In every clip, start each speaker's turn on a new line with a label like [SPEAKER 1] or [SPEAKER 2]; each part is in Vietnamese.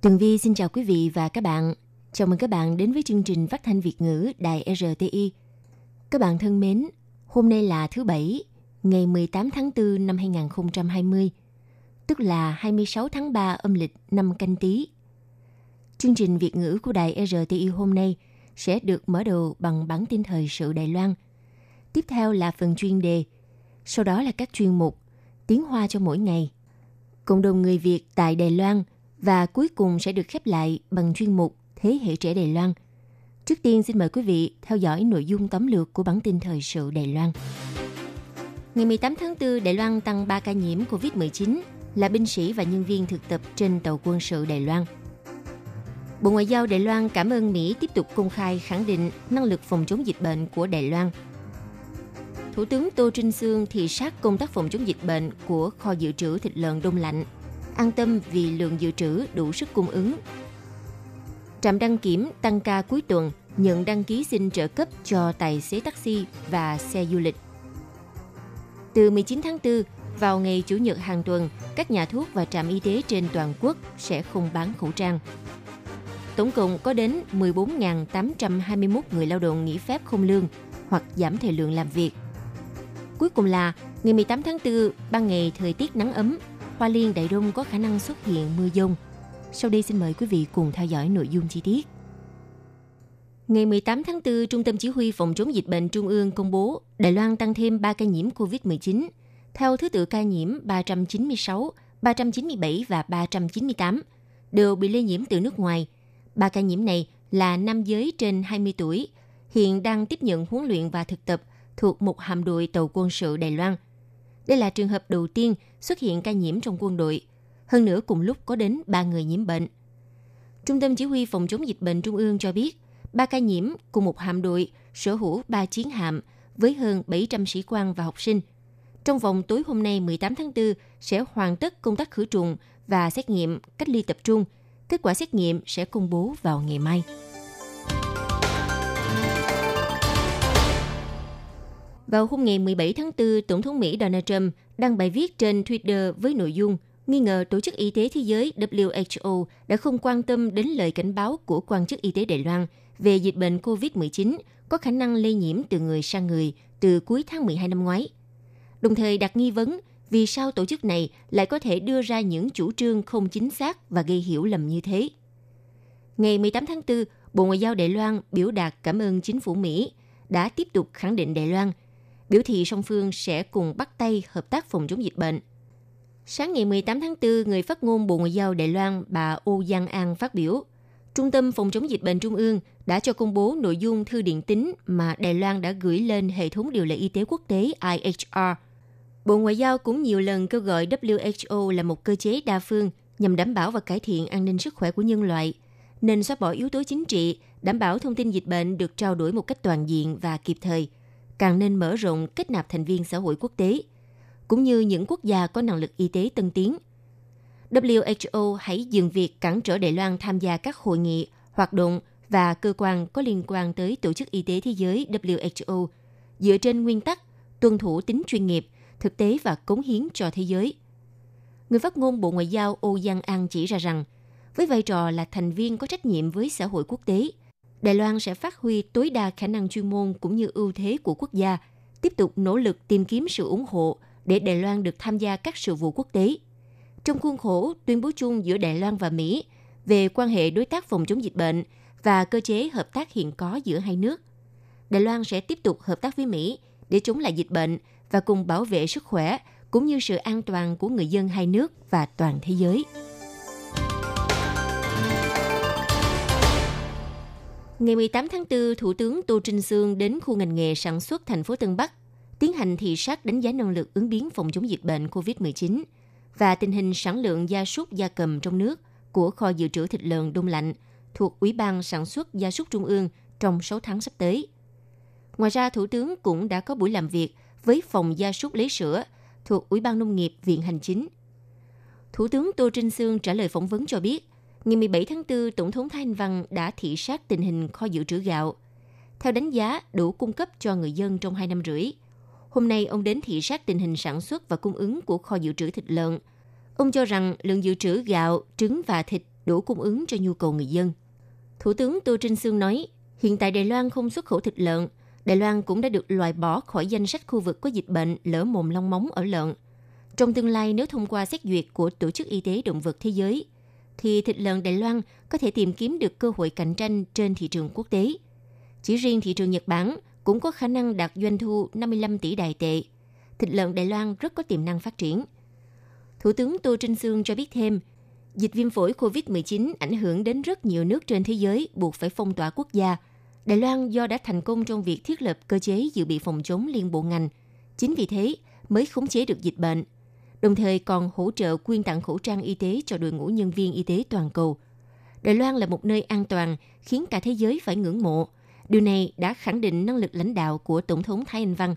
[SPEAKER 1] Tường Vi xin chào quý vị và các bạn. Chào mừng các bạn đến với chương trình phát thanh Việt ngữ Đài RTI. Các bạn thân mến, hôm nay là thứ Bảy, ngày 18 tháng 4 năm 2020, tức là 26 tháng 3 âm lịch năm canh tí. Chương trình Việt ngữ của Đài RTI hôm nay sẽ được mở đầu bằng bản tin thời sự Đài Loan. Tiếp theo là phần chuyên đề, sau đó là các chuyên mục Tiếng Hoa cho mỗi ngày, Cộng đồng người Việt tại Đài Loan và cuối cùng sẽ được khép lại bằng chuyên mục Thế hệ trẻ Đài Loan. Trước tiên xin mời quý vị theo dõi nội dung tóm lược của bản tin thời sự Đài Loan. Ngày 18 tháng 4, Đài Loan tăng 3 ca nhiễm COVID-19 là binh sĩ và nhân viên thực tập trên tàu quân sự Đài Loan. Bộ Ngoại giao Đài Loan cảm ơn Mỹ tiếp tục công khai khẳng định năng lực phòng chống dịch bệnh của Đài Loan. Thủ tướng Tô Trinh Sương thị sát công tác phòng chống dịch bệnh của kho dự trữ thịt lợn đông lạnh, an tâm vì lượng dự trữ đủ sức cung ứng. Trạm đăng kiểm tăng ca cuối tuần nhận đăng ký xin trợ cấp cho tài xế taxi và xe du lịch. Từ 19 tháng 4, vào ngày Chủ nhật hàng tuần, các nhà thuốc và trạm y tế trên toàn quốc sẽ không bán khẩu trang. Tổng cộng có đến 14.821 người lao động nghỉ phép không lương hoặc giảm thời lượng làm việc. Cuối cùng là ngày 18 tháng 4, ban ngày thời tiết nắng ấm, Hoa Liên Đại Đông có khả năng xuất hiện mưa dông. Sau đây xin mời quý vị cùng theo dõi nội dung chi tiết. Ngày 18 tháng 4, Trung tâm Chỉ huy Phòng chống dịch bệnh Trung ương công bố Đài Loan tăng thêm 3 ca nhiễm COVID-19, theo thứ tự ca nhiễm 396, 397 và 398, đều bị lây nhiễm từ nước ngoài. Ba ca nhiễm này là nam giới trên 20 tuổi, hiện đang tiếp nhận huấn luyện và thực tập thuộc một hạm đội tàu quân sự Đài Loan. Đây là trường hợp đầu tiên xuất hiện ca nhiễm trong quân đội. Hơn nữa cùng lúc có đến 3 người nhiễm bệnh. Trung tâm Chỉ huy Phòng chống dịch bệnh Trung ương cho biết, ba ca nhiễm cùng một hạm đội sở hữu 3 chiến hạm với hơn 700 sĩ quan và học sinh. Trong vòng tối hôm nay 18 tháng 4 sẽ hoàn tất công tác khử trùng và xét nghiệm cách ly tập trung. Kết quả xét nghiệm sẽ công bố vào ngày mai. Vào hôm ngày 17 tháng 4, Tổng thống Mỹ Donald Trump đăng bài viết trên Twitter với nội dung nghi ngờ Tổ chức Y tế Thế giới WHO đã không quan tâm đến lời cảnh báo của quan chức y tế Đài Loan về dịch bệnh COVID-19 có khả năng lây nhiễm từ người sang người từ cuối tháng 12 năm ngoái. Đồng thời đặt nghi vấn vì sao tổ chức này lại có thể đưa ra những chủ trương không chính xác và gây hiểu lầm như thế. Ngày 18 tháng 4, Bộ Ngoại giao Đài Loan biểu đạt cảm ơn chính phủ Mỹ đã tiếp tục khẳng định Đài Loan biểu thị song phương sẽ cùng bắt tay hợp tác phòng chống dịch bệnh. Sáng ngày 18 tháng 4, người phát ngôn Bộ Ngoại giao Đài Loan bà Ô Giang An phát biểu, Trung tâm Phòng chống dịch bệnh Trung ương đã cho công bố nội dung thư điện tín mà Đài Loan đã gửi lên hệ thống điều lệ y tế quốc tế IHR. Bộ Ngoại giao cũng nhiều lần kêu gọi WHO là một cơ chế đa phương nhằm đảm bảo và cải thiện an ninh sức khỏe của nhân loại, nên xóa bỏ yếu tố chính trị, đảm bảo thông tin dịch bệnh được trao đổi một cách toàn diện và kịp thời – càng nên mở rộng kết nạp thành viên xã hội quốc tế, cũng như những quốc gia có năng lực y tế tân tiến. WHO hãy dừng việc cản trở Đài Loan tham gia các hội nghị, hoạt động và cơ quan có liên quan tới Tổ chức Y tế Thế giới WHO dựa trên nguyên tắc tuân thủ tính chuyên nghiệp, thực tế và cống hiến cho thế giới. Người phát ngôn Bộ Ngoại giao Âu Giang An chỉ ra rằng, với vai trò là thành viên có trách nhiệm với xã hội quốc tế – Đài Loan sẽ phát huy tối đa khả năng chuyên môn cũng như ưu thế của quốc gia, tiếp tục nỗ lực tìm kiếm sự ủng hộ để Đài Loan được tham gia các sự vụ quốc tế. Trong khuôn khổ tuyên bố chung giữa Đài Loan và Mỹ về quan hệ đối tác phòng chống dịch bệnh và cơ chế hợp tác hiện có giữa hai nước, Đài Loan sẽ tiếp tục hợp tác với Mỹ để chống lại dịch bệnh và cùng bảo vệ sức khỏe cũng như sự an toàn của người dân hai nước và toàn thế giới. Ngày 18 tháng 4, Thủ tướng Tô Trinh Sương đến khu ngành nghề sản xuất thành phố Tân Bắc, tiến hành thị sát đánh giá năng lực ứng biến phòng chống dịch bệnh COVID-19 và tình hình sản lượng gia súc gia cầm trong nước của kho dự trữ thịt lợn đông lạnh thuộc Ủy ban Sản xuất Gia súc Trung ương trong 6 tháng sắp tới. Ngoài ra, Thủ tướng cũng đã có buổi làm việc với phòng gia súc lấy sữa thuộc Ủy ban Nông nghiệp Viện Hành Chính. Thủ tướng Tô Trinh Sương trả lời phỏng vấn cho biết, ngày 17 tháng 4, Tổng thống Thái Anh Văn đã thị sát tình hình kho dự trữ gạo. Theo đánh giá, đủ cung cấp cho người dân trong 2 năm rưỡi. Hôm nay, ông đến thị sát tình hình sản xuất và cung ứng của kho dự trữ thịt lợn. Ông cho rằng lượng dự trữ gạo, trứng và thịt đủ cung ứng cho nhu cầu người dân. Thủ tướng Tô Trinh Sương nói, hiện tại Đài Loan không xuất khẩu thịt lợn, Đài Loan cũng đã được loại bỏ khỏi danh sách khu vực có dịch bệnh lở mồm long móng ở lợn. Trong tương lai nếu thông qua xét duyệt của Tổ chức Y tế Động vật Thế giới, thì thịt lợn Đài Loan có thể tìm kiếm được cơ hội cạnh tranh trên thị trường quốc tế. Chỉ riêng thị trường Nhật Bản cũng có khả năng đạt doanh thu 55 tỷ đài tệ. Thịt lợn Đài Loan rất có tiềm năng phát triển. Thủ tướng Tô Trinh Sương cho biết thêm, dịch viêm phổi COVID-19 ảnh hưởng đến rất nhiều nước trên thế giới buộc phải phong tỏa quốc gia – Đài Loan do đã thành công trong việc thiết lập cơ chế dự bị phòng chống liên bộ ngành, chính vì thế mới khống chế được dịch bệnh, đồng thời còn hỗ trợ quyên tặng khẩu trang y tế cho đội ngũ nhân viên y tế toàn cầu. Đài Loan là một nơi an toàn, khiến cả thế giới phải ngưỡng mộ. Điều này đã khẳng định năng lực lãnh đạo của Tổng thống Thái Anh Văn.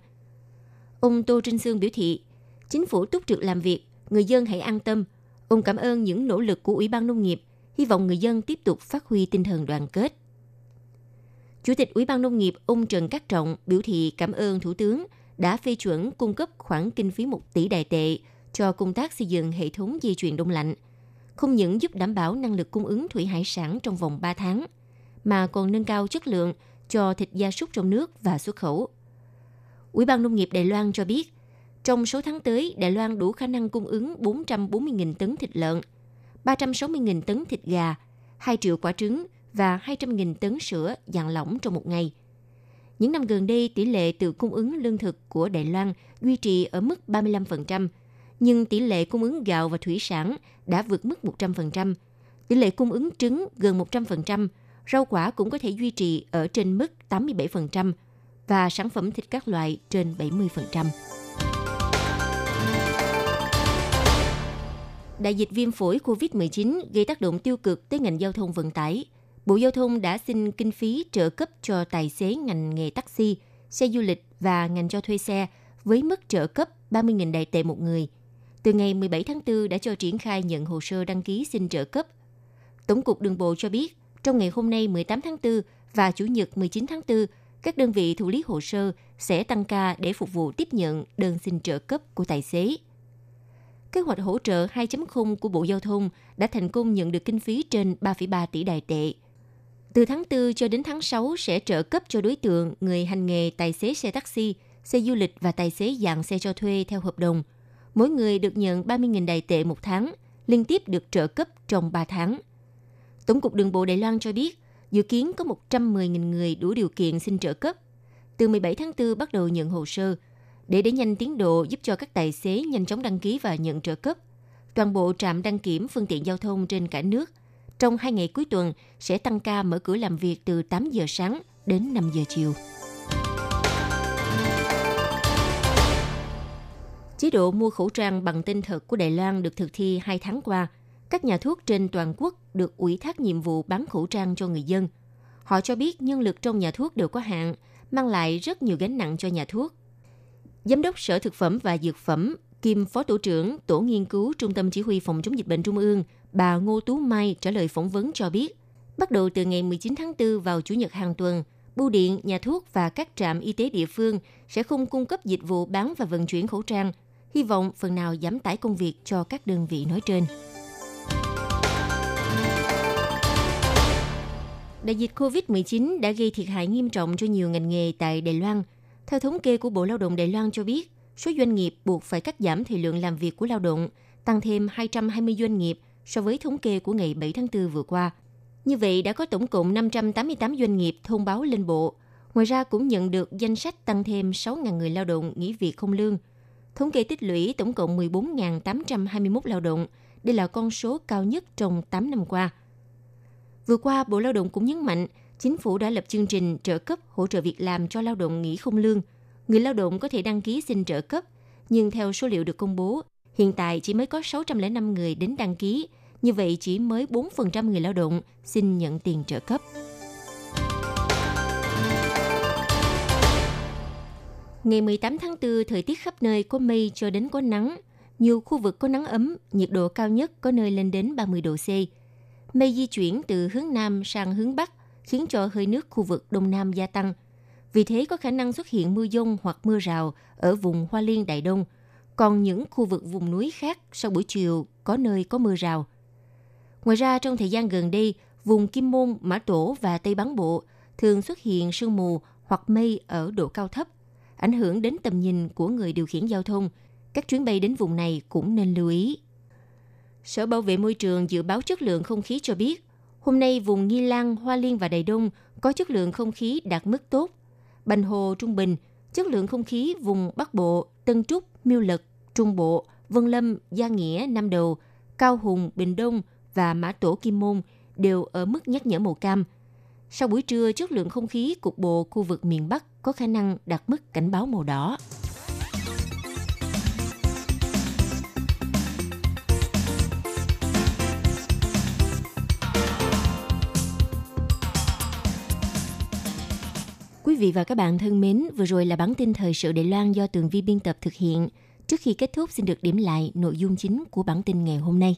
[SPEAKER 1] Ông Tô Trinh Sương biểu thị, chính phủ túc trực làm việc, người dân hãy an tâm. Ông cảm ơn những nỗ lực của Ủy ban Nông nghiệp, hy vọng người dân tiếp tục phát huy tinh thần đoàn kết. Chủ tịch Ủy ban Nông nghiệp ông Trần Cát Trọng biểu thị cảm ơn Thủ tướng đã phê chuẩn cung cấp khoản kinh phí 1 tỷ đài tệ cho công tác xây dựng hệ thống dây chuyền đông lạnh, không những giúp đảm bảo năng lực cung ứng thủy hải sản trong vòng 3 tháng, mà còn nâng cao chất lượng cho thịt gia súc trong nước và xuất khẩu. Ủy ban Nông nghiệp Đài Loan cho biết, trong số tháng tới, Đài Loan đủ khả năng cung ứng 440.000 tấn thịt lợn, 360.000 tấn thịt gà, 2 triệu quả trứng và 200.000 tấn sữa dạng lỏng trong một ngày. Những năm gần đây, tỷ lệ tự cung ứng lương thực của Đài Loan duy trì ở mức 35%, nhưng tỷ lệ cung ứng gạo và thủy sản đã vượt mức 100%. Tỷ lệ cung ứng trứng gần 100%, rau quả cũng có thể duy trì ở trên mức 87% và sản phẩm thịt các loại trên 70%. Đại dịch viêm phổi COVID-19 gây tác động tiêu cực tới ngành giao thông vận tải – Bộ Giao thông đã xin kinh phí trợ cấp cho tài xế ngành nghề taxi, xe du lịch và ngành cho thuê xe với mức trợ cấp 30.000 đại tệ một người. Từ ngày 17 tháng 4 đã cho triển khai nhận hồ sơ đăng ký xin trợ cấp. Tổng cục Đường bộ cho biết, trong ngày hôm nay 18 tháng 4 và Chủ nhật 19 tháng 4, các đơn vị thủ lý hồ sơ sẽ tăng ca để phục vụ tiếp nhận đơn xin trợ cấp của tài xế. Kế hoạch hỗ trợ 2.0 của Bộ Giao thông đã thành công nhận được kinh phí trên 3,3 tỷ đài tệ – từ tháng 4 cho đến tháng 6 sẽ trợ cấp cho đối tượng người hành nghề tài xế xe taxi, xe du lịch và tài xế dạng xe cho thuê theo hợp đồng. Mỗi người được nhận 30.000 đài tệ một tháng, liên tiếp được trợ cấp trong 3 tháng. Tổng cục Đường bộ Đài Loan cho biết, dự kiến có 110.000 người đủ điều kiện xin trợ cấp. Từ 17 tháng 4 bắt đầu nhận hồ sơ, để đẩy nhanh tiến độ giúp cho các tài xế nhanh chóng đăng ký và nhận trợ cấp. Toàn bộ trạm đăng kiểm phương tiện giao thông trên cả nước trong hai ngày cuối tuần sẽ tăng ca mở cửa làm việc từ 8 giờ sáng đến 5 giờ chiều. Chế độ mua khẩu trang bằng tên thật của Đài Loan được thực thi hai tháng qua. Các nhà thuốc trên toàn quốc được ủy thác nhiệm vụ bán khẩu trang cho người dân. Họ cho biết nhân lực trong nhà thuốc đều có hạn, mang lại rất nhiều gánh nặng cho nhà thuốc. Giám đốc Sở Thực phẩm và Dược phẩm kiêm Phó Tổ trưởng Tổ nghiên cứu Trung tâm Chỉ huy Phòng chống dịch bệnh Trung ương bà Ngô Tú Mai trả lời phỏng vấn cho biết, bắt đầu từ ngày 19 tháng 4 vào Chủ nhật hàng tuần, bưu điện, nhà thuốc và các trạm y tế địa phương sẽ không cung cấp dịch vụ bán và vận chuyển khẩu trang, hy vọng phần nào giảm tải công việc cho các đơn vị nói trên. Đại dịch COVID-19 đã gây thiệt hại nghiêm trọng cho nhiều ngành nghề tại Đài Loan. Theo thống kê của Bộ Lao động Đài Loan cho biết, số doanh nghiệp buộc phải cắt giảm thời lượng làm việc của lao động, tăng thêm 220 doanh nghiệp so với thống kê của ngày 7 tháng 4 vừa qua. Như vậy, đã có tổng cộng 588 doanh nghiệp thông báo lên bộ. Ngoài ra cũng nhận được danh sách tăng thêm 6.000 người lao động nghỉ việc không lương. Thống kê tích lũy tổng cộng 14.821 lao động. Đây là con số cao nhất trong 8 năm qua. Vừa qua, Bộ Lao động cũng nhấn mạnh, chính phủ đã lập chương trình trợ cấp hỗ trợ việc làm cho lao động nghỉ không lương. Người lao động có thể đăng ký xin trợ cấp, nhưng theo số liệu được công bố, hiện tại chỉ mới có 605 người đến đăng ký, Như vậy chỉ mới 4% người lao động xin nhận tiền trợ cấp. Ngày 18 tháng 4, thời tiết khắp nơi có mây cho đến có nắng. Nhiều khu vực có nắng ấm, nhiệt độ cao nhất có nơi lên đến 30 độ C. Mây di chuyển từ hướng Nam sang hướng Bắc, khiến cho hơi nước khu vực Đông Nam gia tăng. Vì thế có khả năng xuất hiện mưa dông hoặc mưa rào ở vùng Hoa Liên Đại Đông. Còn những khu vực vùng núi khác sau buổi chiều có nơi có mưa rào. Ngoài ra, trong thời gian gần đây, vùng Kim Môn, Mã Tổ và Tây Bán Bộ thường xuất hiện sương mù hoặc mây ở độ cao thấp, ảnh hưởng đến tầm nhìn của người điều khiển giao thông. Các chuyến bay đến vùng này cũng nên lưu ý. Sở Bảo vệ Môi trường dự báo chất lượng không khí cho biết, hôm nay vùng Nghi Lan, Hoa Liên và Đài Đông có chất lượng không khí đạt mức tốt. Bành Hồ trung bình, chất lượng không khí vùng Bắc Bộ, Tân Trúc, Miêu Lực, Trung Bộ, Vân Lâm, Gia Nghĩa, Nam Đầu, Cao Hùng, Bình Đông và Mã Tổ Kim Môn đều ở mức nhắc nhở màu cam. Sau buổi trưa, chất lượng không khí cục bộ khu vực miền Bắc có khả năng đạt mức cảnh báo màu đỏ. Quý vị và các bạn thân mến, vừa rồi là bản tin thời sự Đài Loan do Tường Vi biên tập thực hiện. Trước khi kết thúc xin được điểm lại nội dung chính của bản tin ngày hôm nay.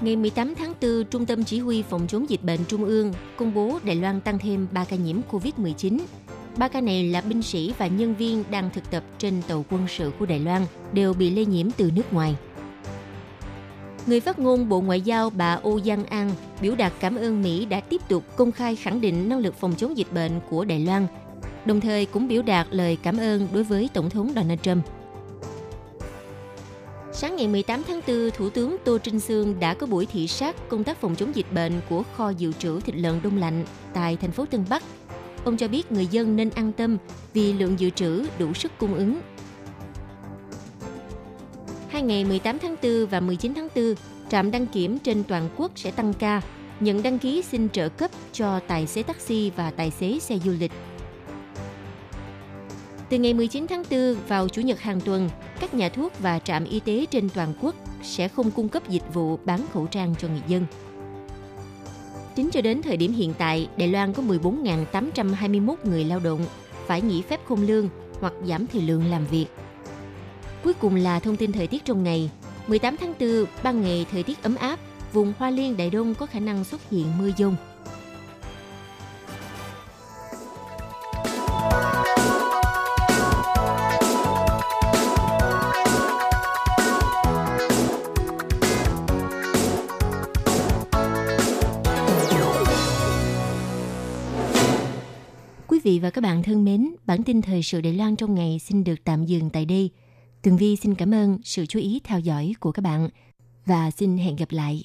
[SPEAKER 1] Ngày 18 tháng 4, Trung tâm Chỉ huy Phòng chống dịch bệnh Trung ương công bố Đài Loan tăng thêm 3 ca nhiễm COVID-19. Ba ca này là binh sĩ và nhân viên đang thực tập trên tàu quân sự của Đài Loan, đều bị lây nhiễm từ nước ngoài. Người phát ngôn Bộ Ngoại giao bà Ô Giang An biểu đạt cảm ơn Mỹ đã tiếp tục công khai khẳng định năng lực phòng chống dịch bệnh của Đài Loan, đồng thời cũng biểu đạt lời cảm ơn đối với Tổng thống Donald Trump. Sáng ngày 18 tháng 4, Thủ tướng Tô Trinh Sương đã có buổi thị sát công tác phòng chống dịch bệnh của kho dự trữ thịt lợn đông lạnh tại thành phố Tân Bắc. Ông cho biết người dân nên an tâm vì lượng dự trữ đủ sức cung ứng. Hai ngày 18 tháng 4 và 19 tháng 4, trạm đăng kiểm trên toàn quốc sẽ tăng ca, nhận đăng ký xin trợ cấp cho tài xế taxi và tài xế xe du lịch. Từ ngày 19 tháng 4 vào Chủ nhật hàng tuần, các nhà thuốc và trạm y tế trên toàn quốc sẽ không cung cấp dịch vụ bán khẩu trang cho người dân. Tính cho đến thời điểm hiện tại, Đài Loan có 14.821 người lao động phải nghỉ phép không lương hoặc giảm thời lượng làm việc. Cuối cùng là thông tin thời tiết trong ngày. 18 tháng 4, ban ngày thời tiết ấm áp, vùng Hoa Liên Đại Đông có khả năng xuất hiện mưa dông. Quý vị và các bạn thân mến, bản tin thời sự Đài Loan trong ngày xin được tạm dừng tại đây. Tường Vi xin cảm ơn sự chú ý theo dõi của các bạn và xin hẹn gặp lại.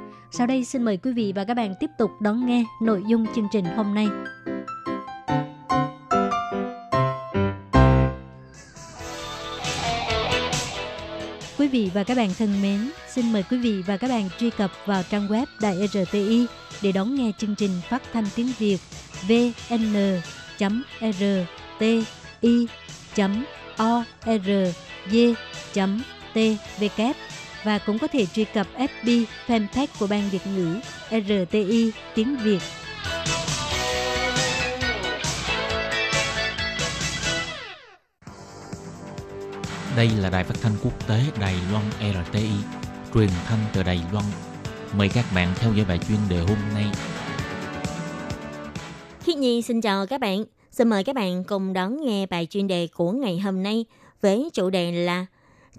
[SPEAKER 2] Sau đây xin mời quý vị và các bạn tiếp tục đón nghe nội dung chương trình hôm nay. Quý vị và các bạn thân mến, xin mời quý vị và các bạn truy cập vào trang web Đài RTI để đón nghe chương trình phát thanh tiếng Việt vn.rti.org.tvk và cũng có thể truy cập FB fanpage của Ban Việt ngữ RTI tiếng Việt.
[SPEAKER 3] Đây là đài phát thanh quốc tế Đài Loan RTI, truyền thanh từ Đài Loan. Mời các bạn theo dõi bài chuyên đề hôm nay.
[SPEAKER 4] Khiết Nhi xin chào các bạn. Xin mời các bạn cùng đón nghe bài chuyên đề của ngày hôm nay với chủ đề là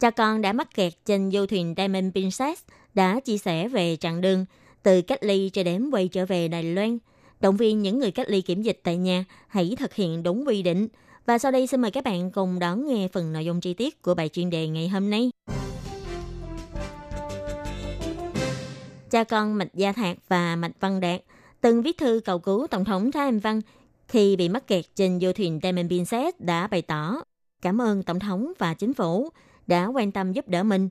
[SPEAKER 4] Cha con đã mắc kẹt trên du thuyền Diamond Princess đã chia sẻ về chặng đường, từ cách ly cho đến quay trở về Đài Loan. Động viên những người cách ly kiểm dịch tại nhà hãy thực hiện đúng quy định – và sau đây xin mời các bạn cùng đón nghe phần nội dung chi tiết của bài chuyên đề ngày hôm nay. Cha con Mạch Gia Thạc và Mạch Văn Đạt từng viết thư cầu cứu Tổng thống Thái Anh Văn khi bị mắc kẹt trên du thuyền Diamond Princess đã bày tỏ cảm ơn Tổng thống và chính phủ đã quan tâm giúp đỡ mình.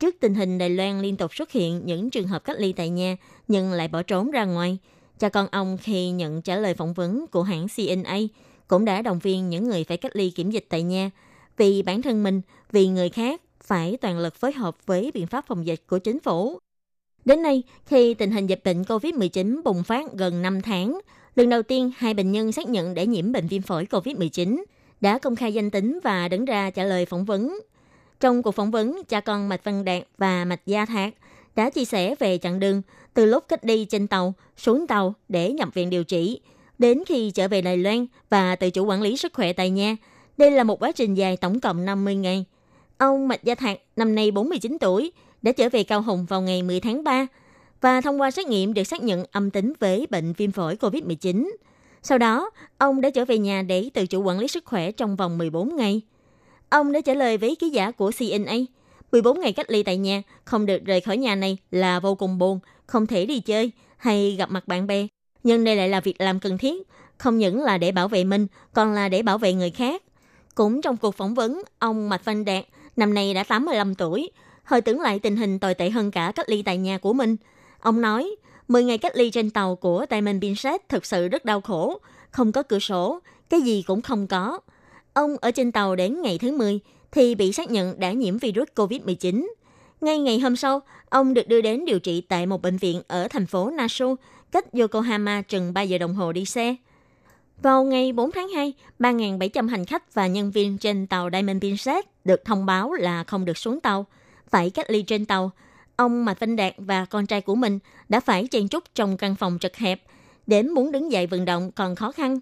[SPEAKER 4] Trước tình hình Đài Loan liên tục xuất hiện những trường hợp cách ly tại nhà nhưng lại bỏ trốn ra ngoài, cha con ông khi nhận trả lời phỏng vấn của hãng CNA cũng đã động viên những người phải cách ly kiểm dịch tại nhà vì bản thân mình, vì người khác phải toàn lực phối hợp với biện pháp phòng dịch của chính phủ. Đến nay, khi tình hình dịch bệnh COVID-19 bùng phát gần 5 tháng, lần đầu tiên hai bệnh nhân xác nhận đã nhiễm bệnh viêm phổi COVID-19 đã công khai danh tính và đứng ra trả lời phỏng vấn. Trong cuộc phỏng vấn, cha con Mạch Văn Đạt và Mạch Gia Thạc đã chia sẻ về chặng đường từ lúc cách đi trên tàu xuống tàu để nhập viện điều trị – đến khi trở về Đài Loan và tự chủ quản lý sức khỏe tại nhà. Đây là một quá trình dài tổng cộng 50 ngày. Ông Mạch Gia Thạc, năm nay 49 tuổi, đã trở về Cao Hùng vào ngày 10 tháng 3 và thông qua xét nghiệm được xác nhận âm tính với bệnh viêm phổi COVID-19. Sau đó, ông đã trở về nhà để tự chủ quản lý sức khỏe trong vòng 14 ngày. Ông đã trả lời với ký giả của CNA, 14 ngày cách ly tại nhà, không được rời khỏi nhà này là vô cùng buồn, không thể đi chơi hay gặp mặt bạn bè nhưng đây lại là việc làm cần thiết, không những là để bảo vệ mình, còn là để bảo vệ người khác. Cũng trong cuộc phỏng vấn, ông Mạch Văn Đạt, năm nay đã 85 tuổi, hơi tưởng lại tình hình tồi tệ hơn cả cách ly tại nhà của mình. Ông nói, 10 ngày cách ly trên tàu của Diamond Princess thực sự rất đau khổ, không có cửa sổ, cái gì cũng không có. Ông ở trên tàu đến ngày thứ 10 thì bị xác nhận đã nhiễm virus COVID-19. Ngay ngày hôm sau, ông được đưa đến điều trị tại một bệnh viện ở thành phố Nasu cách Yokohama chừng 3 giờ đồng hồ đi xe. Vào ngày 4 tháng 2, 3.700 hành khách và nhân viên trên tàu Diamond Princess được thông báo là không được xuống tàu, phải cách ly trên tàu. Ông Mạch Văn Đạt và con trai của mình đã phải chen trúc trong căn phòng chật hẹp, đến muốn đứng dậy vận động còn khó khăn.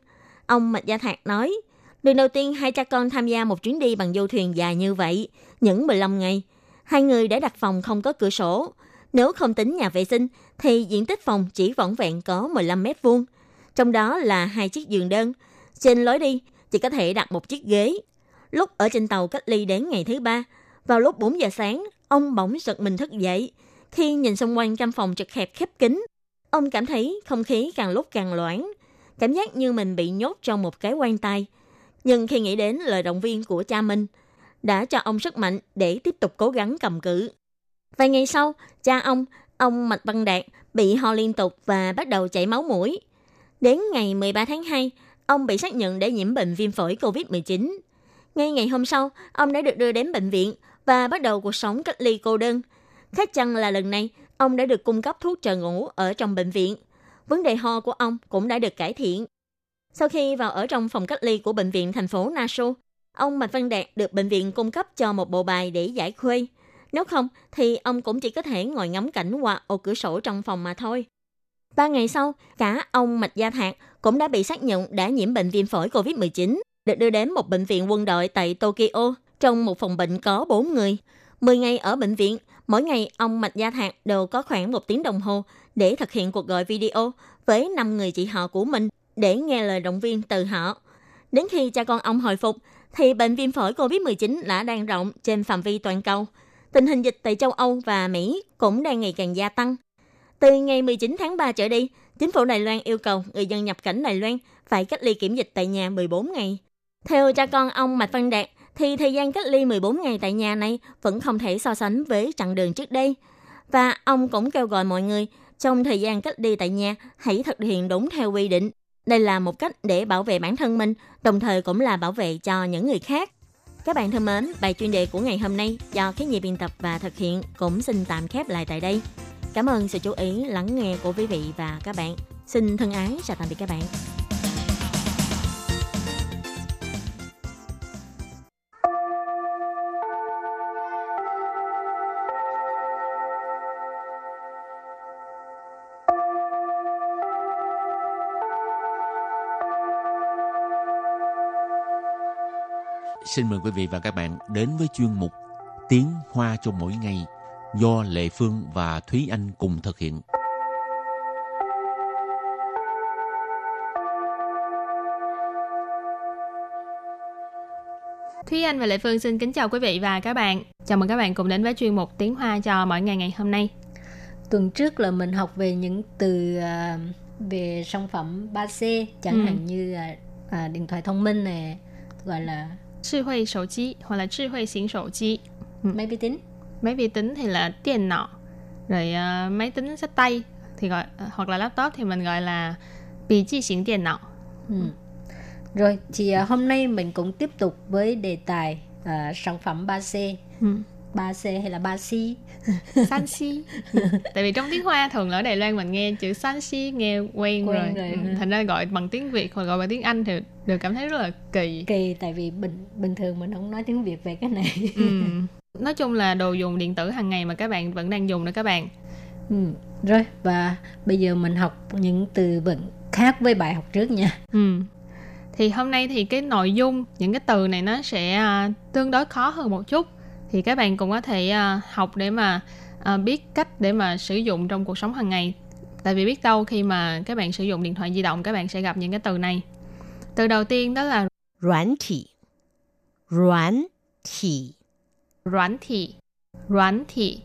[SPEAKER 4] Ông Mạch Gia Thạc nói, lần đầu tiên hai cha con tham gia một chuyến đi bằng du thuyền dài như vậy, những 15 ngày. Hai người đã đặt phòng không có cửa sổ, nếu không tính nhà vệ sinh, thì diện tích phòng chỉ vỏn vẹn có 15 mét vuông. Trong đó là hai chiếc giường đơn. Trên lối đi chỉ có thể đặt một chiếc ghế. Lúc ở trên tàu cách ly đến ngày thứ ba, vào lúc 4 giờ sáng, ông bỗng giật mình thức dậy. Khi nhìn xung quanh căn phòng chật hẹp khép kín, ông cảm thấy không khí càng lúc càng loãng, cảm giác như mình bị nhốt trong một cái quan tài. Nhưng khi nghĩ đến lời động viên của cha mình, đã cho ông sức mạnh để tiếp tục cố gắng cầm cự. Vài ngày sau, cha ông, ông Mạch Văn Đạt, bị ho liên tục và bắt đầu chảy máu mũi. Đến ngày 13 tháng 2, ông bị xác nhận đã nhiễm bệnh viêm phổi COVID-19. Ngay ngày hôm sau, ông đã được đưa đến bệnh viện và bắt đầu cuộc sống cách ly cô đơn. Khác chăng là lần này, ông đã được cung cấp thuốc trợ ngủ ở trong bệnh viện. Vấn đề ho của ông cũng đã được cải thiện. Sau khi vào ở trong phòng cách ly của bệnh viện thành phố Nasu, ông Mạch Văn Đạt được bệnh viện cung cấp cho một bộ bài để giải khuây – nếu không, thì ông cũng chỉ có thể ngồi ngắm cảnh qua ô cửa sổ trong phòng mà thôi. Ba ngày sau, cả ông Mạch Gia Thạc cũng đã bị xác nhận đã nhiễm bệnh viêm phổi COVID-19, được đưa đến một bệnh viện quân đội tại Tokyo trong một phòng bệnh có 4 người. 10 ngày ở bệnh viện, mỗi ngày ông Mạch Gia Thạc đều có khoảng một tiếng đồng hồ để thực hiện cuộc gọi video với 5 người chị họ của mình để nghe lời động viên từ họ. Đến khi cha con ông hồi phục, thì bệnh viêm phổi COVID-19 đã đang rộng trên phạm vi toàn cầu – tình hình dịch tại châu Âu và Mỹ cũng đang ngày càng gia tăng. Từ ngày 19 tháng 3 trở đi, chính phủ Đài Loan yêu cầu người dân nhập cảnh Đài Loan phải cách ly kiểm dịch tại nhà 14 ngày. Theo cha con ông Mạch Văn Đạt, thì thời gian cách ly 14 ngày tại nhà này vẫn không thể so sánh với chặng đường trước đây. Và ông cũng kêu gọi mọi người trong thời gian cách ly tại nhà hãy thực hiện đúng theo quy định. Đây là một cách để bảo vệ bản thân mình, đồng thời cũng là bảo vệ cho những người khác. Các bạn thân mến, bài chuyên đề của ngày hôm nay do khí nhị biên tập và thực hiện cũng xin tạm khép lại tại đây. Cảm ơn sự chú ý lắng nghe của quý vị và các bạn. Xin thân ái chào tạm biệt các bạn.
[SPEAKER 3] Xin mời quý vị và các bạn đến với chuyên mục Tiếng Hoa cho mỗi ngày do Lệ Phương và Thúy Anh cùng thực hiện.
[SPEAKER 5] Thúy Anh và Lệ Phương xin kính chào quý vị và các bạn. Chào mừng các bạn cùng đến với chuyên mục Tiếng Hoa cho mỗi ngày ngày hôm nay.
[SPEAKER 2] Tuần trước là mình học về những từ uh, về sản phẩm 3C chẳng ừ. hạn như uh, điện thoại thông minh này gọi là
[SPEAKER 5] 智慧手机 hoặc là 智慧型手机
[SPEAKER 2] ừ. máy vi tính
[SPEAKER 5] máy vi tính thì là điện não rồi uh, máy tính sách tay thì gọi uh, hoặc là laptop thì mình gọi là bị chi xỉn điện não
[SPEAKER 2] ừ. rồi thì uh, hôm nay mình cũng tiếp tục với đề tài uh, sản phẩm 3C ừ. 3C hay là 3C
[SPEAKER 5] San Si. Tại vì trong tiếng Hoa thường ở Đài Loan mình nghe chữ San Si nghe quen, quen rồi, rồi ừ. Thành ra gọi bằng tiếng Việt hoặc gọi bằng tiếng Anh thì đều cảm thấy rất là kỳ.
[SPEAKER 2] Kỳ tại vì bình bình thường mình không nói tiếng Việt về cái này.
[SPEAKER 5] Ừ. Nói chung là đồ dùng điện tử hàng ngày mà các bạn vẫn đang dùng đó các bạn.
[SPEAKER 2] Ừ. Rồi và bây giờ mình học những từ vựng khác với bài học trước nha.
[SPEAKER 5] Ừ. Thì hôm nay thì cái nội dung những cái từ này nó sẽ uh, tương đối khó hơn một chút thì các bạn cũng có thể uh, học để mà uh, biết cách để mà sử dụng trong cuộc sống hàng ngày tại vì biết đâu khi mà các bạn sử dụng điện thoại di động các bạn sẽ gặp những cái từ này từ đầu tiên đó là
[SPEAKER 1] 软体软体
[SPEAKER 5] 软体软体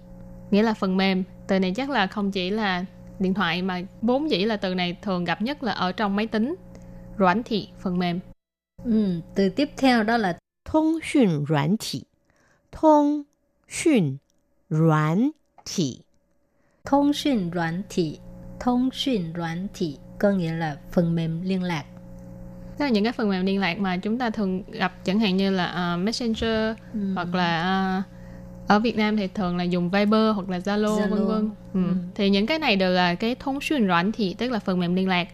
[SPEAKER 5] nghĩa là phần mềm từ này chắc là không chỉ là điện thoại mà bốn dĩ là từ này thường gặp nhất là ở trong máy tính软thị phần mềm
[SPEAKER 2] ừ, từ tiếp theo đó là
[SPEAKER 1] thông 讯软体 通讯软体，
[SPEAKER 2] 通讯软体，通讯软体 có nghĩa là phần mềm liên lạc.
[SPEAKER 5] Đó là những cái phần mềm liên lạc mà chúng ta thường gặp chẳng hạn như là uh, Messenger ừ. hoặc là uh, ở Việt Nam thì thường là dùng Viber hoặc là Zalo, Zalo. vân vân. Ừ. Ừ. Thì những cái này đều là cái thông xuyên软thị tức là phần mềm liên lạc.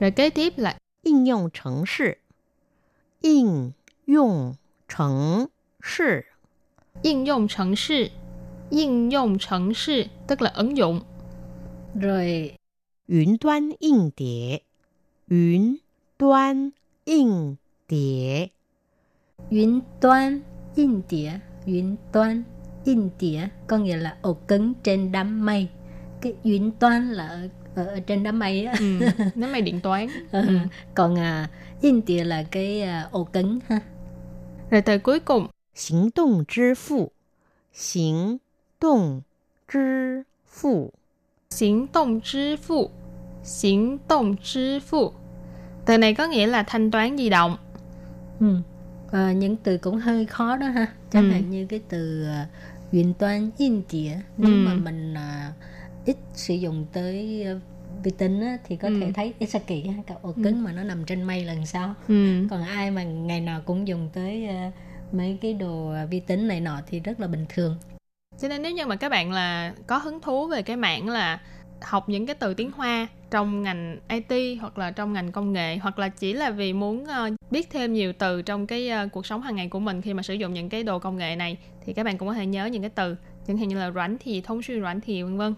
[SPEAKER 5] Rồi kế tiếp là
[SPEAKER 1] 应用程式，应用程式。
[SPEAKER 5] Yên dụng trần sự Yên dụng là ứng dụng.
[SPEAKER 2] Rồi có nghĩa là ổ cứng trên đám mây. Cái là ở trên đám mây á
[SPEAKER 5] ừ, đám mây điện toán
[SPEAKER 2] ừ. ừ. còn à yên là cái à, ổ cứng ha
[SPEAKER 5] rồi từ cuối cùng
[SPEAKER 1] 行动支付，行动支付，
[SPEAKER 5] 行动支付，行动支付. Từ này có nghĩa là thanh toán di động.
[SPEAKER 2] Ừ. À, những từ cũng hơi khó đó ha. Chẳng ừ. hạn như cái từ uh, toán yên địa nếu ừ. mà mình uh, ít sử dụng tới uh, vi tính á, thì có ừ. thể thấy ít kỳ ha, cả ổ cứng ừ. mà nó nằm trên mây lần sau. Ừ. Còn ai mà ngày nào cũng dùng tới uh, mấy cái đồ vi tính này nọ thì rất là bình thường
[SPEAKER 5] cho nên nếu như mà các bạn là có hứng thú về cái mảng là học những cái từ tiếng Hoa trong ngành IT hoặc là trong ngành công nghệ, hoặc là chỉ là vì muốn ờ, biết thêm nhiều từ trong cái ờ, cuộc sống hàng ngày của mình khi mà sử dụng những cái đồ công nghệ này, thì các bạn cũng có thể nhớ những cái từ, chẳng hạn như là rảnh thì thông xuyên rảnh thì vân vân.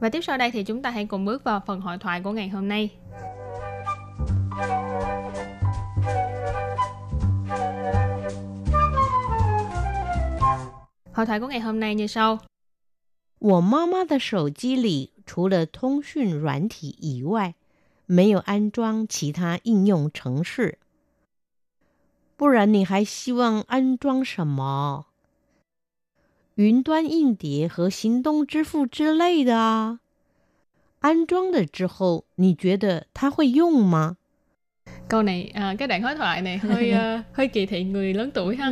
[SPEAKER 5] Và tiếp sau đây thì chúng ta hãy cùng bước vào phần hội thoại của ngày hôm nay. Hội thoại của ngày hôm nay như sau.
[SPEAKER 1] 我妈妈的手机里除了通讯软体以外，没有安装其他应用程式。不然你还希望安装什么？云端硬碟和行动支付之类的啊？安装了之后，你觉得它会用吗？
[SPEAKER 5] Câu này, à, cái đoạn đối thoại này hơi uh, hơi kỳ thị người lớn tuổi ha.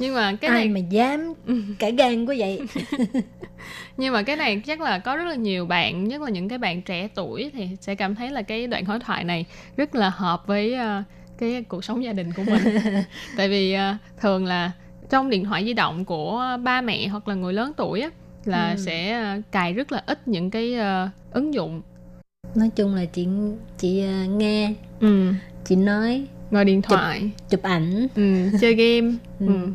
[SPEAKER 5] nhưng mà cái
[SPEAKER 2] ai
[SPEAKER 5] này
[SPEAKER 2] mà dám cả gan quá vậy?
[SPEAKER 5] Nhưng mà cái này chắc là có rất là nhiều bạn nhất là những cái bạn trẻ tuổi thì sẽ cảm thấy là cái đoạn đối thoại này rất là hợp với uh, cái cuộc sống gia đình của mình. Tại vì uh, thường là trong điện thoại di động của ba mẹ hoặc là người lớn tuổi á là ừ. sẽ uh, cài rất là ít những cái uh, ứng dụng.
[SPEAKER 2] Nói chung là chị chị uh, nghe ừ. chị nói
[SPEAKER 5] ngồi điện thoại.
[SPEAKER 2] chụp, chụp ảnh.
[SPEAKER 5] Ừ, chơi game. Ừ. Ừ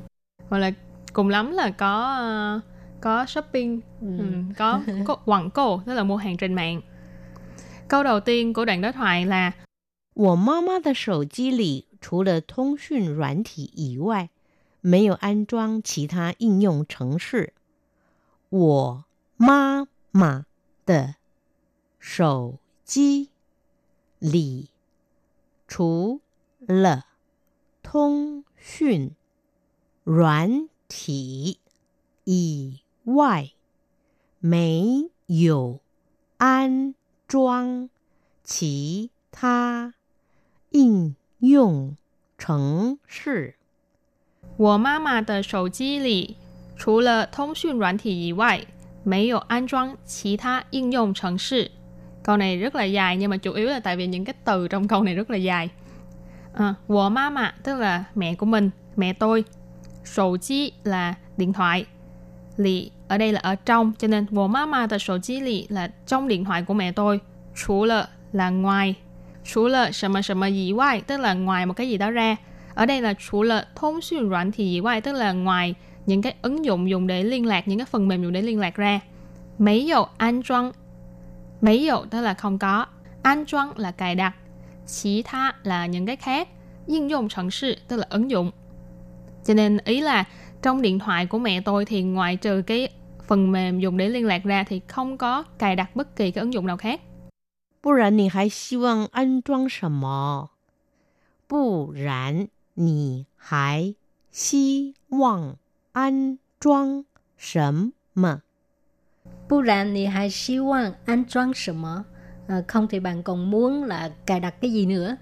[SPEAKER 5] hoặc là cùng lắm là có uh, có shopping ừ. Ừ, có có quảng cổ tức là mua hàng trên mạng câu đầu tiên của đoạn đối thoại là
[SPEAKER 1] 我妈妈的手机里
[SPEAKER 6] 除了通讯软体以外，没有安装其他应用程式。我妈妈的手机里除了通讯 软体以外，没有安装其他应用程式。
[SPEAKER 5] 我妈妈的手机里除了通讯软体以外，没有安装其他应用程式. Câu này rất là dài nhưng mà chủ yếu là tại vì những cái từ trong câu này rất là dài. À, wo mama tức là mẹ của mình, mẹ tôi. Sổ chi là điện thoại. Lì ở đây là ở trong cho nên wo mama的手机里 là trong điện thoại của mẹ tôi. Chú là là ngoài. Chú là 什么什么以外 tức là ngoài một cái gì đó ra. Ở đây là chủ là thông xuyên软thị以外 tức là ngoài những cái ứng dụng dùng để liên lạc, những cái phần mềm dùng để liên lạc ra. Mấy dụ an trang Mấy dụ tức là không có. An trang là cài đặt. Chỉ tha là những cái khác. Ứng dụng程sự tức là ứng dụng. Cho nên ý là trong điện thoại của mẹ tôi thì ngoại trừ cái phần mềm dùng để liên lạc ra thì không có cài đặt bất kỳ cái ứng dụng nào khác.
[SPEAKER 6] 不然你还希望安装什么？不然你还希望安装什么？
[SPEAKER 2] 不然你还希望安装什么？À, không thì bạn còn muốn là cài đặt cái gì nữa?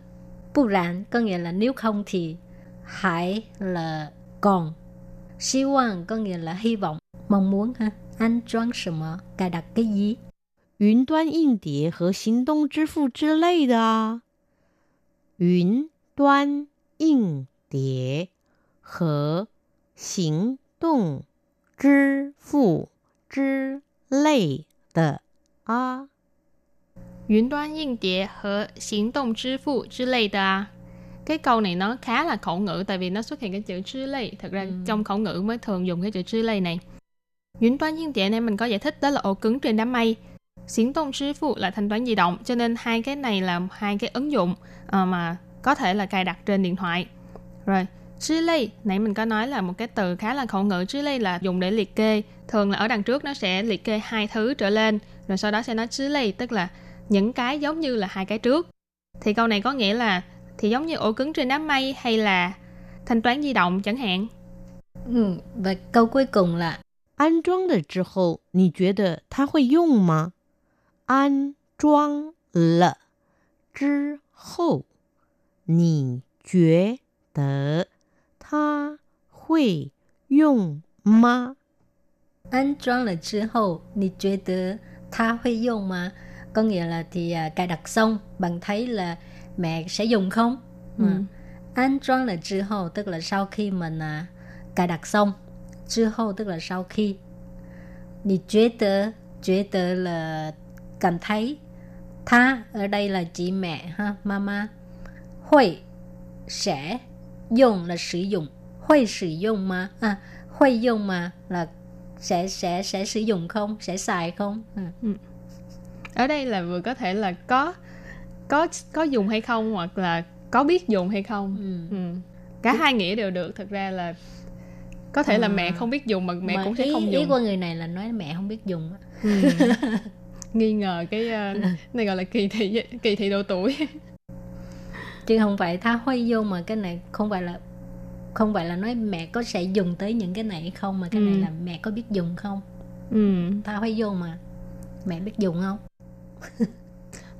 [SPEAKER 2] Bù rạn có nghĩa là nếu không thì hãy là còn. Hy vọng có nghĩa là hy vọng, mong muốn ha. An trang cài đặt cái gì?
[SPEAKER 6] 云端硬碟和行动支付之类的啊。云端硬碟和行动支付之类的啊。
[SPEAKER 5] 云端硬碟和行动支付之类的啊。 Cái câu này nó khá là khẩu ngữ tại vì nó xuất hiện cái chữ lây. Thật ra ừ. trong khẩu ngữ mới thường dùng cái chữ lây này. Yến toán nhiên địa này mình có giải thích đó là ổ cứng trên đám mây. Xiển tông 支付 là thanh toán di động cho nên hai cái này là hai cái ứng dụng uh, mà có thể là cài đặt trên điện thoại. Rồi, Chứ lây, nãy mình có nói là một cái từ khá là khẩu ngữ chứ lây là dùng để liệt kê. Thường là ở đằng trước nó sẽ liệt kê hai thứ trở lên, rồi sau đó sẽ nói chứ lây, tức là những cái giống như là hai cái trước. Thì câu này có nghĩa là thì giống như ổ cứng trên đám mây hay là thanh toán di động chẳng hạn.
[SPEAKER 2] Ừ, và câu cuối cùng là
[SPEAKER 6] 安装了之后，你觉得它会用吗？安装了之后，你觉得它会用吗
[SPEAKER 2] 安装了之后，你觉得它会用吗？Có nghĩa là thì à, cài đặt xong, bạn thấy là mẹ sẽ dùng không? Ừ. An trang là 之后 tức là sau khi mình à, cài đặt xong. 之后 tức là sau khi. Nì 觉得觉得 là cảm thấy. Tha ở đây là chị mẹ ha, mama. Hội sẽ dùng là sử dụng. Hội sử dụng mà. À, hội dùng mà là sẽ sẽ sẽ sử dụng không, sẽ xài không. À. Ừ.
[SPEAKER 5] Ở đây là vừa có thể là có có có dùng hay không hoặc là có biết dùng hay không. Ừ. Ừ. Cả hai nghĩa đều được. Thật ra là có thể à. là mẹ không biết dùng mà mẹ mà cũng sẽ
[SPEAKER 2] ý,
[SPEAKER 5] không dùng.
[SPEAKER 2] Ý của người này là nói mẹ không biết dùng. Ừ.
[SPEAKER 5] nghi ngờ cái uh, này gọi là kỳ thị kỳ thị độ tuổi
[SPEAKER 2] chứ không phải tha huy vô mà cái này không phải là không phải là nói mẹ có sẽ dùng tới những cái này hay không mà cái ừ. này là mẹ có biết dùng không ừ. tha huy vô mà mẹ biết dùng không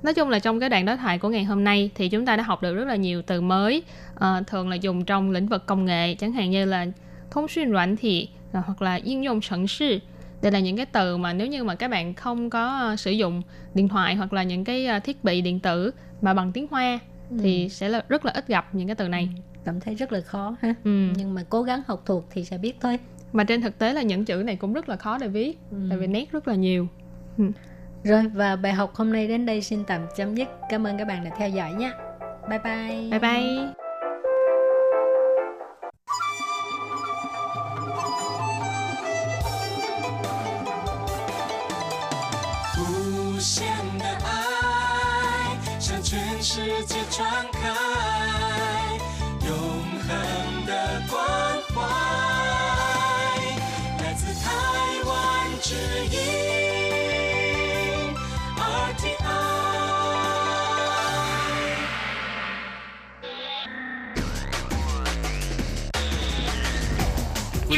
[SPEAKER 5] nói chung là trong cái đoạn đối thoại của ngày hôm nay thì chúng ta đã học được rất là nhiều từ mới à, thường là dùng trong lĩnh vực công nghệ chẳng hạn như là thông xuyên loạn thị hoặc là ứng dụng sẵn sư đây là những cái từ mà nếu như mà các bạn không có uh, sử dụng điện thoại hoặc là những cái thiết bị điện tử mà bằng tiếng hoa ừ. thì sẽ là rất là ít gặp những cái từ này
[SPEAKER 2] ừ. cảm thấy rất là khó ha ừ. nhưng mà cố gắng học thuộc thì sẽ biết thôi
[SPEAKER 5] mà trên thực tế là những chữ này cũng rất là khó để viết ừ. tại vì nét rất là nhiều ừ.
[SPEAKER 2] Rồi và bài học hôm nay đến đây xin tạm chấm dứt. Cảm ơn các bạn đã theo dõi nhé. Bye bye.
[SPEAKER 5] Bye bye.
[SPEAKER 3] Hãy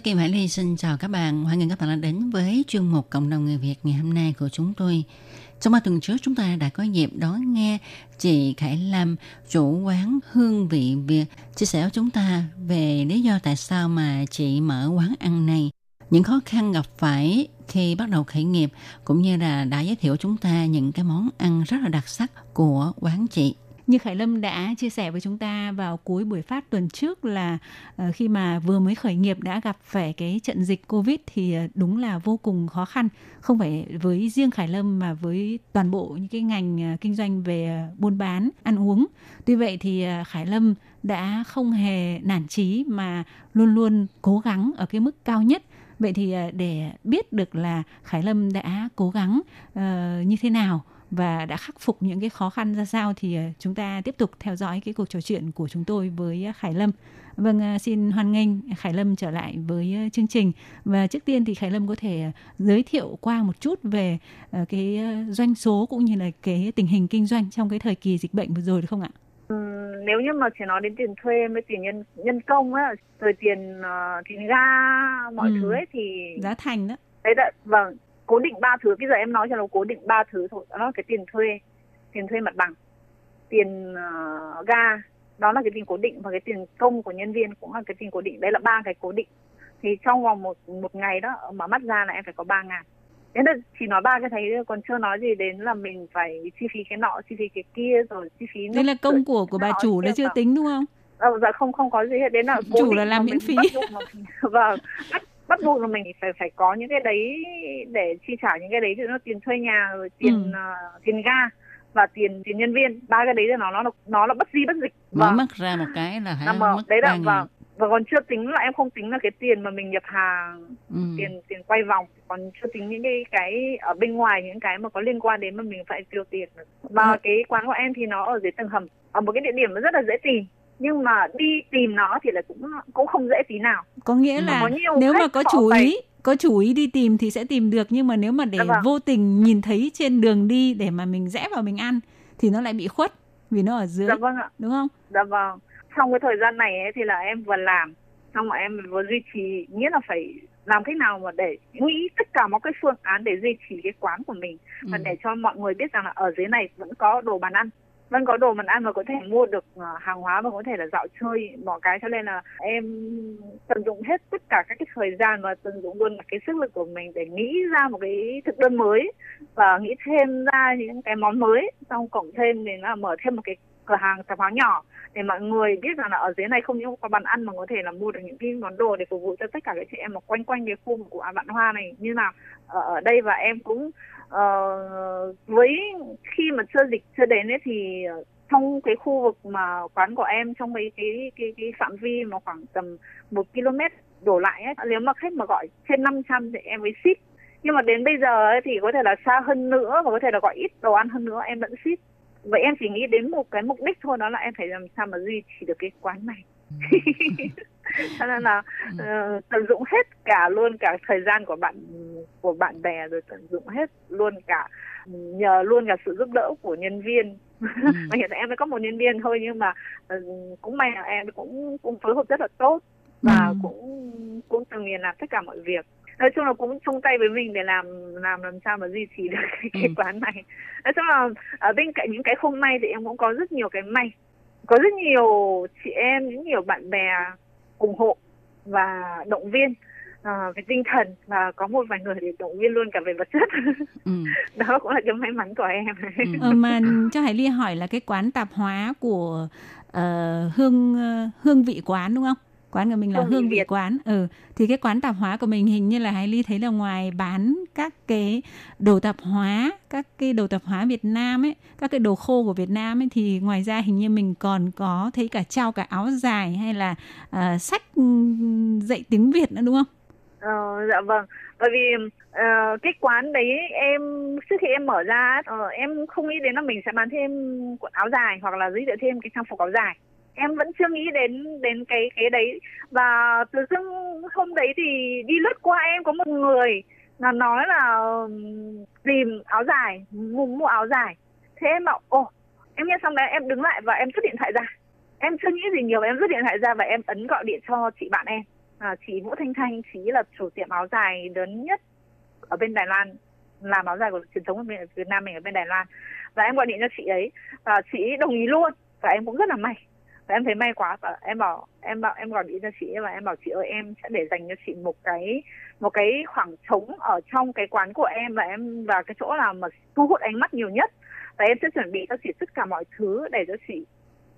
[SPEAKER 7] Hello, Kim Hải Ly xin chào các bạn. Hoan nghênh các bạn đã đến với chuyên mục Cộng đồng người Việt ngày hôm nay của chúng tôi. Trong ba tuần trước chúng ta đã có dịp đón nghe chị Khải lam chủ quán Hương vị Việt, chia sẻ với chúng ta về lý do tại sao mà chị mở quán ăn này, những khó khăn gặp phải khi bắt đầu khởi nghiệp, cũng như là đã giới thiệu chúng ta những cái món ăn rất là đặc sắc của quán chị.
[SPEAKER 8] Như Khải Lâm đã chia sẻ với chúng ta vào cuối buổi phát tuần trước là uh, khi mà vừa mới khởi nghiệp đã gặp phải cái trận dịch Covid thì uh, đúng là vô cùng khó khăn, không phải với riêng Khải Lâm mà với toàn bộ những cái ngành uh, kinh doanh về uh, buôn bán, ăn uống. Tuy vậy thì uh, Khải Lâm đã không hề nản chí mà luôn luôn cố gắng ở cái mức cao nhất Vậy thì để biết được là Khải Lâm đã cố gắng uh, như thế nào và đã khắc phục những cái khó khăn ra sao thì ờ, chúng ta tiếp tục theo dõi cái cuộc trò chuyện của chúng tôi với ờ, Khải Lâm. Vâng, ờ, xin hoan nghênh Khải Lâm trở lại với chương trình. Và trước tiên thì Khải Lâm có thể giới thiệu qua một chút về cái doanh số cũng như là cái tình hình kinh doanh trong cái thời kỳ dịch bệnh vừa rồi được không ạ?
[SPEAKER 9] Ừ, nếu như mà chỉ nói đến tiền thuê với tiền nhân nhân công á, rồi tiền uh, tiền ga mọi ừ. thứ ấy thì
[SPEAKER 8] giá thành đó.
[SPEAKER 9] Đấy là vâng, cố định ba thứ. Bây giờ em nói cho nó cố định ba thứ thôi. Đó là cái tiền thuê tiền thuê mặt bằng tiền uh, ga. Đó là cái tiền cố định và cái tiền công của nhân viên cũng là cái tiền cố định. Đấy là ba cái cố định. Thì trong vòng một một ngày đó mà mắt ra là em phải có ba ngàn. Thế là chỉ nói ba cái thấy còn chưa nói gì đến là mình phải chi phí cái nọ chi phí cái kia rồi chi phí
[SPEAKER 8] đây là công của của bà chủ là chưa tính đúng không?
[SPEAKER 9] À, dạ không không có gì hết. Đến là
[SPEAKER 8] chủ là làm miễn phí.
[SPEAKER 9] vâng bắt bắt buộc là mình phải phải có những cái đấy để chi trả những cái đấy thì nó tiền thuê nhà rồi tiền ừ. uh, tiền ga và tiền tiền nhân viên ba cái đấy thì nó nó nó là bất di bất dịch
[SPEAKER 7] mở vâng. mất ra một cái là
[SPEAKER 9] hãy mất đấy là vâng và còn chưa tính là em không tính là cái tiền mà mình nhập hàng ừ. tiền tiền quay vòng còn chưa tính những cái cái ở bên ngoài những cái mà có liên quan đến mà mình phải tiêu tiền và ừ. cái quán của em thì nó ở dưới tầng hầm ở một cái địa điểm rất là dễ tìm nhưng mà đi tìm nó thì là cũng cũng không dễ tí nào
[SPEAKER 8] có nghĩa là có nếu mà có chủ ý có chủ ý đi tìm thì sẽ tìm được nhưng mà nếu mà để dạ vâng. vô tình nhìn thấy trên đường đi để mà mình rẽ vào mình ăn thì nó lại bị khuất vì nó ở dưới
[SPEAKER 9] dạ vâng ạ.
[SPEAKER 8] đúng không
[SPEAKER 9] dạ vâng trong cái thời gian này ấy, thì là em vừa làm xong mà em vừa duy trì nghĩa là phải làm cách nào mà để nghĩ tất cả mọi cái phương án để duy trì cái quán của mình ừ. và để cho mọi người biết rằng là ở dưới này vẫn có đồ bàn ăn vẫn có đồ mình ăn và có thể mua được ờ, hàng hóa và có thể là dạo chơi, mọi cái. Cho nên là em tận dụng hết tất cả các cái thời gian và tận dụng luôn cả cái sức lực của mình để nghĩ ra một cái thực đơn mới và nghĩ thêm ra những cái món mới. Xong cộng thêm thì là mở thêm một cái cửa hàng tạp hóa nhỏ để mọi người biết rằng là ở dưới này không những có bàn ăn mà có thể là mua được những cái món đồ để phục vụ cho tất cả các chị em mà quanh quanh cái khu của bạn hoa này. Như nào ở đây và em cũng uh, với khi mà chưa dịch chưa đến ấy thì ờ, trong cái khu vực mà quán của em trong mấy cái cái cái phạm vi mà khoảng tầm một km đổ lại ấy, nếu mà khách mà gọi trên 500 thì em mới ship nhưng mà đến bây giờ ấy, thì có thể là xa hơn nữa và có thể là gọi ít đồ ăn hơn nữa em vẫn ship vậy em chỉ nghĩ đến một cái mục đích thôi đó là em phải làm sao mà duy trì được cái quán này. cho nên là uh, tận dụng hết cả luôn cả thời gian của bạn của bạn bè rồi tận dụng hết luôn cả nhờ luôn cả sự giúp đỡ của nhân viên ừ. mà hiện tại em mới có một nhân viên thôi nhưng mà uh, cũng may là em cũng cũng phối hợp rất là tốt và ừ. cũng cũng từng nguyện làm tất cả mọi việc nói chung là cũng chung tay với mình để làm làm làm sao mà duy trì được cái, cái ừ. quán này nói chung là ở bên cạnh những cái không may thì em cũng có rất nhiều cái may có rất nhiều chị em những nhiều bạn bè ủng hộ và động viên à, về tinh thần và có một vài người để động viên luôn cả về vật chất. Ừ. đó cũng là cái may mắn của em.
[SPEAKER 8] Ừ, mà cho hải ly hỏi là cái quán tạp hóa của uh, hương uh, hương vị quán đúng không quán của mình là
[SPEAKER 9] Hương
[SPEAKER 8] hương vị
[SPEAKER 9] Việt.
[SPEAKER 8] quán ừ thì cái quán tạp hóa của mình hình như là Hải Ly thấy là ngoài bán các cái đồ tạp hóa các cái đồ tạp hóa Việt Nam ấy các cái đồ khô của Việt Nam ấy thì ngoài ra hình như mình còn có thấy cả trao cả áo dài hay là à, sách ừm, dạy tiếng Việt nữa đúng không?
[SPEAKER 9] Ờ, dạ vâng bởi vì ờ, cái quán đấy em trước khi em mở ra ờ, em không nghĩ đến là mình sẽ bán thêm quần áo dài hoặc là giới thiệu thêm cái trang phục áo dài em vẫn chưa nghĩ đến đến cái cái đấy. Và tự dưng hôm đấy thì đi lướt qua em có một người là nói là tìm áo dài mua, mua áo dài. Thế em bảo ồ em nghe xong đấy em đứng lại và em rút điện thoại ra. Em chưa nghĩ gì nhiều em rút điện thoại ra và em ấn gọi điện cho chị bạn em. À, chị Vũ Thanh Thanh chị là chủ tiệm áo dài lớn nhất ở bên Đài Loan làm áo dài của truyền thống của bên- Việt Nam mình ở bên Đài Loan. Và em gọi điện cho chị ấy và chị ấy đồng ý luôn và em cũng rất là may và em thấy may quá và em bảo em bảo em gọi điện cho chị và em bảo chị ơi em sẽ để dành cho chị một cái một cái khoảng trống ở trong cái quán của em và em và cái chỗ nào mà thu hút ánh mắt nhiều nhất. Và em sẽ chuẩn bị cho chị tất cả mọi thứ để cho chị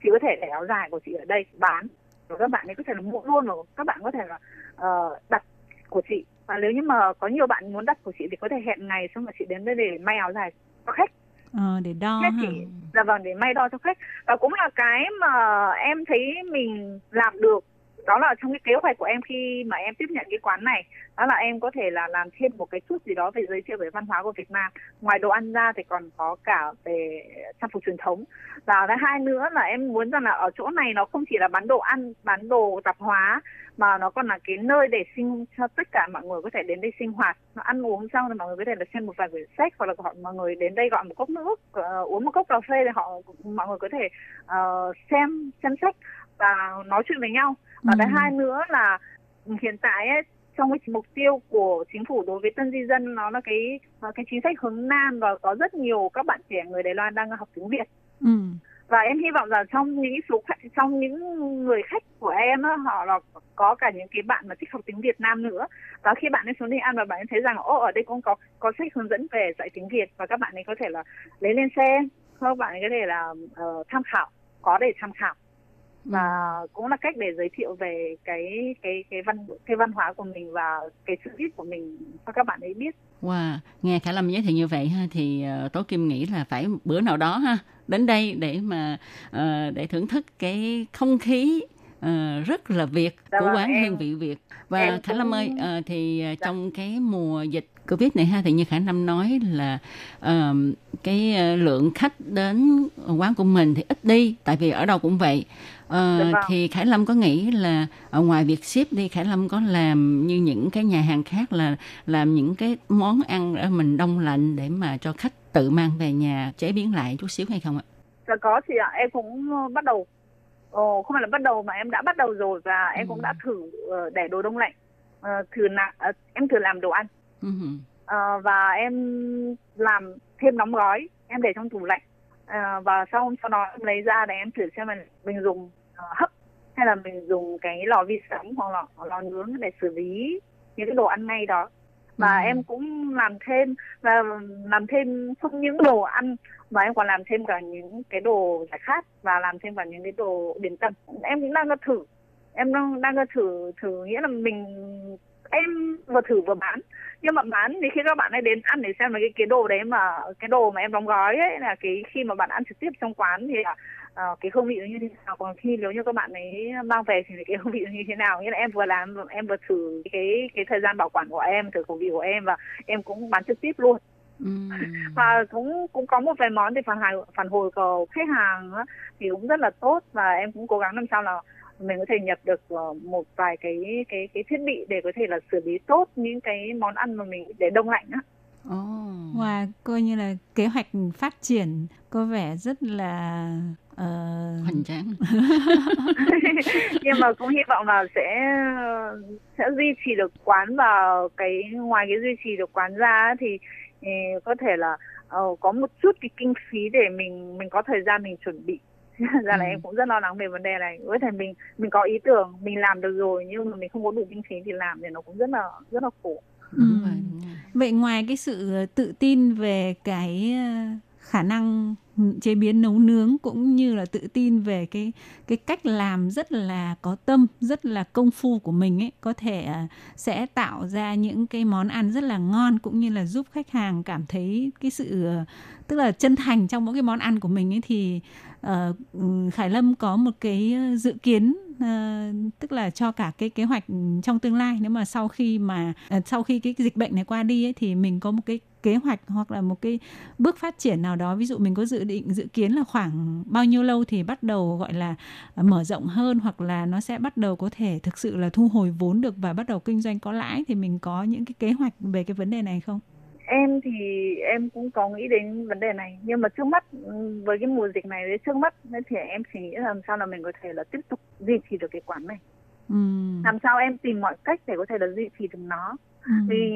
[SPEAKER 9] chị có thể để áo dài của chị ở đây bán. Và các bạn ấy có thể là mua luôn và các bạn có thể là uh, đặt của chị. Và nếu như mà có nhiều bạn muốn đặt của chị thì có thể hẹn ngày xong rồi chị đến đây để may áo dài cho khách.
[SPEAKER 8] Ờ, để đo ha.
[SPEAKER 9] chị dạ vâng để may đo cho khách và cũng là cái mà em thấy mình làm được đó là trong cái kế hoạch của em khi mà em tiếp nhận cái quán này. Đó là em có thể là làm thêm một cái chút gì đó về giới thiệu về văn hóa của Việt Nam. Ngoài đồ ăn ra thì còn có cả về trang phục truyền thống. Và thứ hai nữa là em muốn rằng là ở chỗ này nó không chỉ là bán đồ ăn bán đồ tạp hóa mà nó còn là cái nơi để sinh cho tất cả mọi người có thể đến đây sinh hoạt. Nó ăn uống xong thì mọi người có thể là xem một vài quyển sách hoặc là họ mọi người đến đây gọi một cốc nước uh, uống một cốc cà phê thì họ mọi người có thể uh, xem xem sách và nói chuyện với nhau và thứ
[SPEAKER 8] Ừ.
[SPEAKER 9] hai nữa là hiện tại ấy, trong cái mục tiêu của chính phủ đối với tân di dân nó là cái cái chính sách hướng nam và có rất nhiều các bạn trẻ người Đài Loan đang học tiếng Việt
[SPEAKER 8] Ừ.
[SPEAKER 9] và em hy vọng là trong những số khách, trong những người khách của em á, họ là có cả những cái bạn mà thích học tiếng Việt Nam nữa và khi bạn ấy xuống đây ăn và bạn ấy thấy rằng ô ở đây cũng có có sách hướng dẫn về dạy tiếng Việt và các bạn ấy có thể là lấy lên xe các bạn ấy có thể là ờ, tham khảo có để tham khảo và cũng là cách để giới thiệu về cái cái cái văn cái văn hóa của mình và cái sự biết của mình cho các bạn ấy biết.
[SPEAKER 7] Wow, nghe Khả Lâm giới thiệu như vậy ha thì uh, Tố Kim nghĩ là phải bữa nào đó ha đến đây để mà ờ, để thưởng thức cái không khí ờ, rất là Việt
[SPEAKER 9] Dạ
[SPEAKER 7] của
[SPEAKER 9] vâng,
[SPEAKER 7] quán
[SPEAKER 9] em-
[SPEAKER 7] hương vị Việt. Và
[SPEAKER 9] em
[SPEAKER 7] Khả Lâm ơi ờ, thì ờ, trong cái mùa dịch Covid này ha thì như Khả Lâm nói là ờ, cái lượng khách đến quán của mình thì ít đi tại vì ở đâu cũng vậy. Ờ,
[SPEAKER 9] Dạ vâng.
[SPEAKER 7] thì Khải Lâm có nghĩ là ở ngoài việc ship đi Khải Lâm có làm như những cái nhà hàng khác là làm những cái món ăn ở mình đông lạnh để mà cho khách tự mang về nhà chế biến lại chút xíu hay không ạ?
[SPEAKER 9] Dạ có chị ạ, em cũng bắt đầu Ồ, không phải là bắt đầu mà em đã bắt đầu rồi và em cũng đã thử ờ, để đồ đông lạnh. Ờ, thử là em thử làm đồ ăn.
[SPEAKER 7] Ừ.
[SPEAKER 9] Ờ, và em làm thêm đóng gói em để trong tủ lạnh. Ờ, và sau sau đó em lấy ra để em thử xem là mình dùng ờ, hấp hay là mình dùng cái lò vi sóng hoặc là lò nướng để xử lý những cái đồ ăn ngay đó và
[SPEAKER 7] Ừ.
[SPEAKER 9] em cũng làm thêm và làm thêm không những đồ ăn mà em còn làm thêm cả những cái đồ giải khát và làm thêm cả những cái đồ điểm tâm em cũng đang thử em đang đang thử thử nghĩa là mình em vừa thử vừa bán nhưng mà bán thì khi các bạn ấy đến ăn để xem là cái cái đồ đấy mà cái đồ mà em đóng gói ấy là cái khi mà bạn ăn trực tiếp trong quán thì là ờ, cái hương vị nó như thế nào? Còn khi nếu như các bạn ấy mang về thì cái hương vị nó như thế nào? Nghĩa là em vừa làm em vừa thử cái cái thời gian bảo quản của em thử khẩu vị của em và em cũng bán trực tiếp luôn. Và cũng cũng có một vài món thì phản hồi phản hồi của khách hàng á, thì cũng rất là tốt. Và em cũng cố gắng làm sao là mình có thể nhập được ờ, một vài cái cái cái thiết bị để có thể là xử lý tốt những cái món ăn mà mình để đông lạnh á.
[SPEAKER 7] Ồ.
[SPEAKER 8] Và coi như là kế hoạch phát triển có vẻ rất là ờ,
[SPEAKER 7] hoành tráng.
[SPEAKER 9] nhưng mà cũng hy vọng là sẽ sẽ duy trì được quán và cái ngoài cái duy trì được quán ra thì, thì có thể là ờ, có một chút cái kinh phí để mình mình có thời gian mình chuẩn bị ra là
[SPEAKER 7] Ừ.
[SPEAKER 9] em cũng rất lo lắng về vấn đề này có thể mình mình có ý tưởng mình làm được rồi nhưng mà mình không có đủ kinh phí thì làm thì nó cũng rất là rất là khổ
[SPEAKER 7] rồi.
[SPEAKER 8] Vậy ngoài cái sự tự tin về cái khả năng chế biến nấu nướng cũng như là tự tin về cái cái cách làm rất là có tâm rất là công phu của mình ấy có thể à, sẽ tạo ra những cái món ăn rất là ngon cũng như là giúp khách hàng cảm thấy cái sự ờ, tức là chân thành trong mỗi cái món ăn của mình ấy thì uh, Khải Lâm có một cái dự kiến uh, tức là cho cả cái kế hoạch trong tương lai. Nếu mà sau khi mà uh, sau khi cái dịch bệnh này qua đi ấy, thì mình có một cái kế hoạch hoặc là một cái bước phát triển nào đó ví dụ mình có dự định dự kiến là khoảng bao nhiêu lâu thì bắt đầu gọi là mở rộng hơn hoặc là nó sẽ bắt đầu có thể thực sự là thu hồi vốn được và bắt đầu kinh doanh có lãi thì mình có những cái kế hoạch về cái vấn đề này không?
[SPEAKER 9] em thì em cũng có nghĩ đến vấn đề này nhưng mà trước mắt với cái mùa dịch này trước mắt thì em chỉ nghĩ làm sao là mình có thể là tiếp tục duy trì được cái quán này ừ. làm sao em tìm mọi cách để có thể là duy trì được nó Ừ. Vì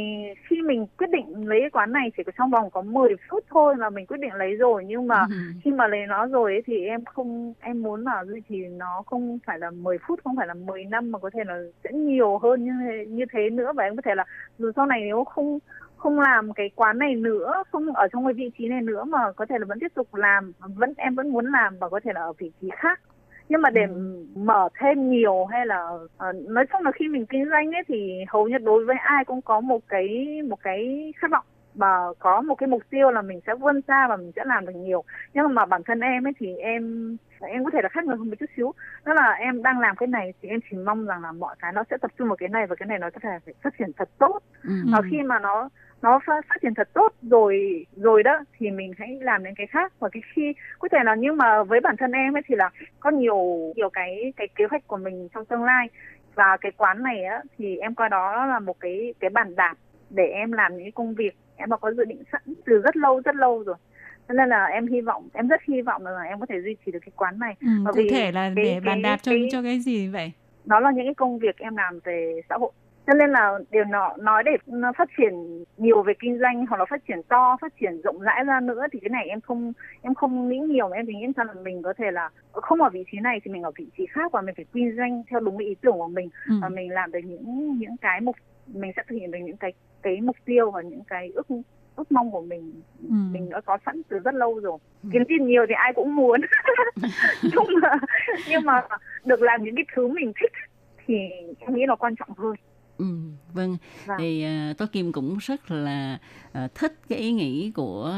[SPEAKER 9] khi mình quyết định lấy cái quán này chỉ có trong vòng có 10 phút thôi mà mình quyết định lấy rồi nhưng mà ừ. khi mà lấy nó rồi ấy, thì em không em muốn là duy trì nó không phải là 10 phút không phải là 10 năm mà có thể là sẽ nhiều hơn như thế, như thế nữa và em có thể là dù sau này nếu không không làm cái quán này nữa không ở trong cái vị trí này nữa mà có thể là vẫn tiếp tục làm vẫn em vẫn muốn làm và có thể là ở vị trí khác nhưng mà để ừ. mở thêm nhiều hay là uh, nói chung là khi mình kinh doanh ấy thì hầu như đối với ai cũng có một cái một cái khát vọng và có một cái mục tiêu là mình sẽ vươn xa và mình sẽ làm được nhiều nhưng mà bản thân em ấy thì em em có thể là khác người hơn một chút xíu đó là em đang làm cái này thì em chỉ mong rằng là mọi cái nó sẽ tập trung vào cái này và cái này nó có thể phải phát triển thật tốt ừ. và khi mà nó nó phát triển thật tốt rồi rồi đó thì mình hãy làm đến cái khác. Và cái khi có thể là nhưng mà với bản thân em ấy thì là có nhiều nhiều cái cái kế hoạch của mình trong tương lai. Và cái quán này á thì em coi đó là một cái cái bàn đạp để em làm những công việc em đã có dự định sẵn từ rất lâu rất lâu rồi. Cho nên là em hy vọng em rất hy vọng là em có thể duy trì được cái quán này.
[SPEAKER 8] Ừ, cụ thể là cái, để bàn đạp cho cái, cho cái gì vậy?
[SPEAKER 9] Đó là những cái công việc em làm về xã hội cho nên là điều nó nói để nó phát triển nhiều về kinh doanh hoặc là phát triển to phát triển rộng rãi ra nữa thì cái này em không em không nghĩ nhiều mà em thì nghĩ rằng là mình có thể là không ở vị trí này thì mình ở vị trí khác và mình phải kinh doanh theo đúng ý tưởng của mình ừ. và mình làm được những những cái mục mình sẽ thực hiện được những cái cái mục tiêu và những cái ước ước mong của mình ừ. mình đã có sẵn từ rất lâu rồi ừ. kiếm tiền nhiều thì ai cũng muốn nhưng mà nhưng mà được làm những cái thứ mình thích thì em nghĩ là quan trọng hơn
[SPEAKER 7] Ừ, vâng. vâng thì uh, Tố Kim cũng rất là uh, thích cái ý nghĩ của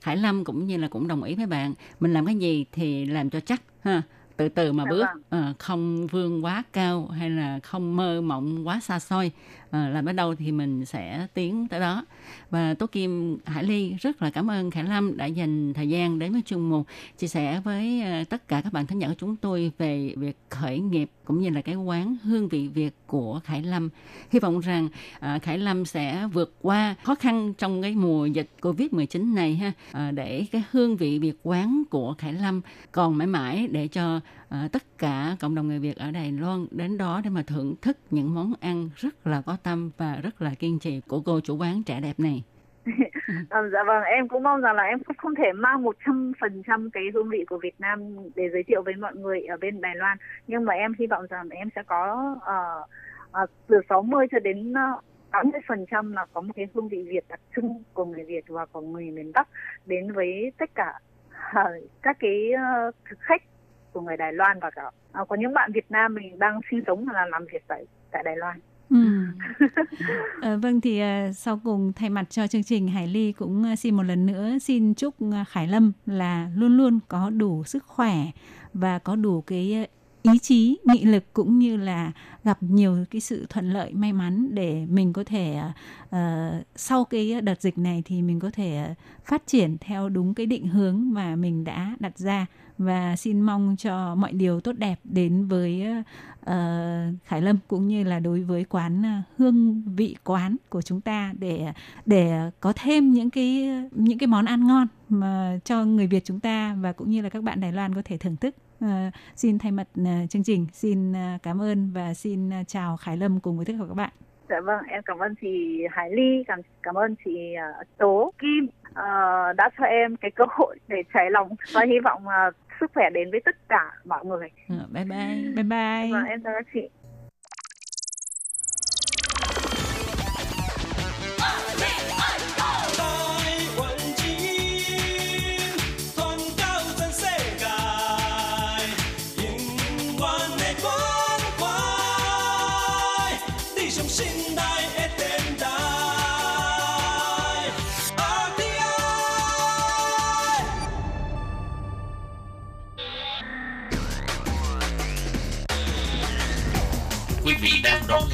[SPEAKER 7] Khải Lâm cũng như là cũng đồng ý với bạn. Mình làm cái gì thì làm cho chắc ha. Từ từ mà dạ bước uh, không vươn quá cao hay là không mơ mộng quá xa xôi à, làm ở đâu thì mình sẽ tiến tới đó. Và tố kim hải ly rất là cảm ơn khải lâm đã dành thời gian đến với chương mục chia sẻ với uh, tất cả các bạn thính giả của chúng tôi về việc khởi nghiệp cũng như là cái quán hương vị việt của khải lâm hy vọng rằng à, khải lâm sẽ vượt qua khó khăn trong cái mùa dịch covid 19 này ha à, để cái hương vị việt quán của khải lâm còn mãi mãi để cho à, tất cả cộng đồng người việt ở đài loan đến đó để mà thưởng thức những món ăn rất là có tâm và rất là kiên trì của cô chủ quán trẻ đẹp này
[SPEAKER 9] à, dạ vâng, em cũng mong rằng là em cũng không thể mang một trăm phần trăm cái hương vị của Việt Nam để giới thiệu với mọi người ở bên Đài Loan. Nhưng mà em hy vọng rằng em sẽ có uh, uh, từ 60 cho đến ờ, uh, 80 phần trăm là có một cái hương vị Việt đặc trưng của người Việt và của người miền Bắc đến với tất cả uh, các cái uh, thực khách của người Đài Loan và cả uh, có những bạn Việt Nam mình đang sinh sống và làm việc tại tại Đài Loan. Ừ.
[SPEAKER 8] à, vâng thì uh, sau cùng thay mặt cho chương trình Hải Ly cũng uh, xin một lần nữa xin chúc uh, Khải Lâm là luôn luôn có đủ sức khỏe và có đủ cái ý chí nghị lực cũng như là gặp nhiều cái sự thuận lợi may mắn để mình có thể uh, sau cái đợt dịch này thì mình có thể phát triển theo đúng cái định hướng mà mình đã đặt ra và xin mong cho mọi điều tốt đẹp đến với uh, Khải Lâm cũng như là đối với quán ờ, hương vị quán của chúng ta để để có thêm những cái những cái món ăn ngon mà cho người Việt chúng ta và cũng như là các bạn Đài Loan có thể thưởng thức. Uh, xin thay mặt uh, chương trình xin uh, cảm ơn và xin uh, chào Khải Lâm cùng với tất cả các bạn.
[SPEAKER 9] Dạ vâng, em cảm ơn chị Hải Ly, cảm cảm ơn chị uh, Tố Kim uh, đã cho em cái cơ hội để trải lòng và hy vọng uh, sức khỏe đến với tất cả mọi người.
[SPEAKER 8] Ừ, bye bye. Bye bye.
[SPEAKER 9] Vâng, em chào các chị.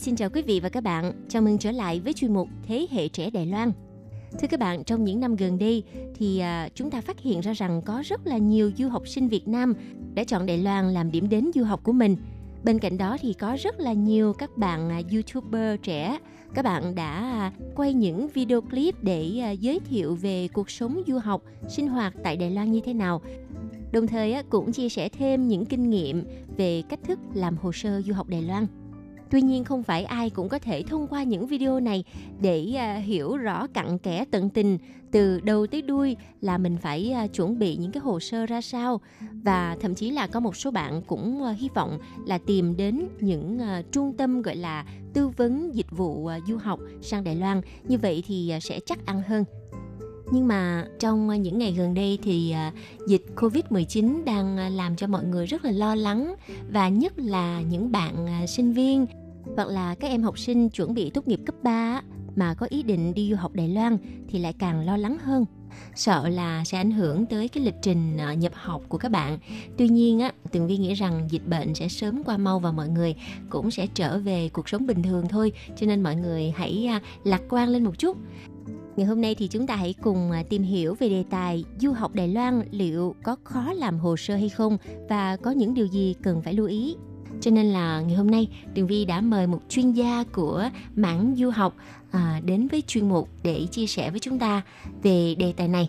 [SPEAKER 1] Xin chào quý vị và các bạn. Chào mừng trở lại với chuyên mục Thế hệ trẻ Đài Loan. Thưa các bạn, trong những năm gần đây thì à, chúng ta phát hiện ra rằng có rất là nhiều du học sinh Việt Nam đã chọn Đài Loan làm điểm đến du học của mình. Bên cạnh đó thì có rất là nhiều các bạn à, YouTuber trẻ, các bạn đã à, quay những video clip để à, giới thiệu về cuộc sống du học, sinh hoạt tại Đài Loan như thế nào. Đồng thời cũng chia sẻ thêm những kinh nghiệm về cách thức làm hồ sơ du học Đài Loan. Tuy nhiên không phải ai cũng có thể thông qua những video này để à, hiểu rõ cặn kẽ tận tình từ đầu tới đuôi là mình phải à, chuẩn bị những cái hồ sơ ra sao. Và thậm chí là có một số bạn cũng à, hy vọng là tìm đến những trung tâm gọi là tư vấn dịch vụ du học sang Đài Loan. Như vậy thì sẽ chắc ăn hơn nhưng mà trong ờ, những ngày gần đây thì ờ, dịch Covid-19 đang ờ, làm cho mọi người rất là lo lắng và nhất là những bạn sinh viên hoặc là các em học sinh chuẩn bị tốt nghiệp cấp 3 mà có ý định đi du học Đài Loan thì lại càng lo lắng hơn sợ là sẽ ảnh hưởng tới cái lịch trình nhập học của các bạn. Tuy nhiên á, Tường Vi nghĩ rằng dịch bệnh sẽ sớm qua mau và mọi người cũng sẽ trở về cuộc sống bình thường thôi. Cho nên mọi người hãy à, lạc quan lên một chút. Ngày hôm nay thì chúng ta hãy cùng à, tìm hiểu về đề tài du học Đài Loan liệu có khó làm hồ sơ hay không và có những điều gì cần phải lưu ý. Cho nên là ngày hôm nay Tường Vi đã mời một chuyên gia của mảng du học à, đến với chuyên mục để chia sẻ với chúng ta về đề tài này.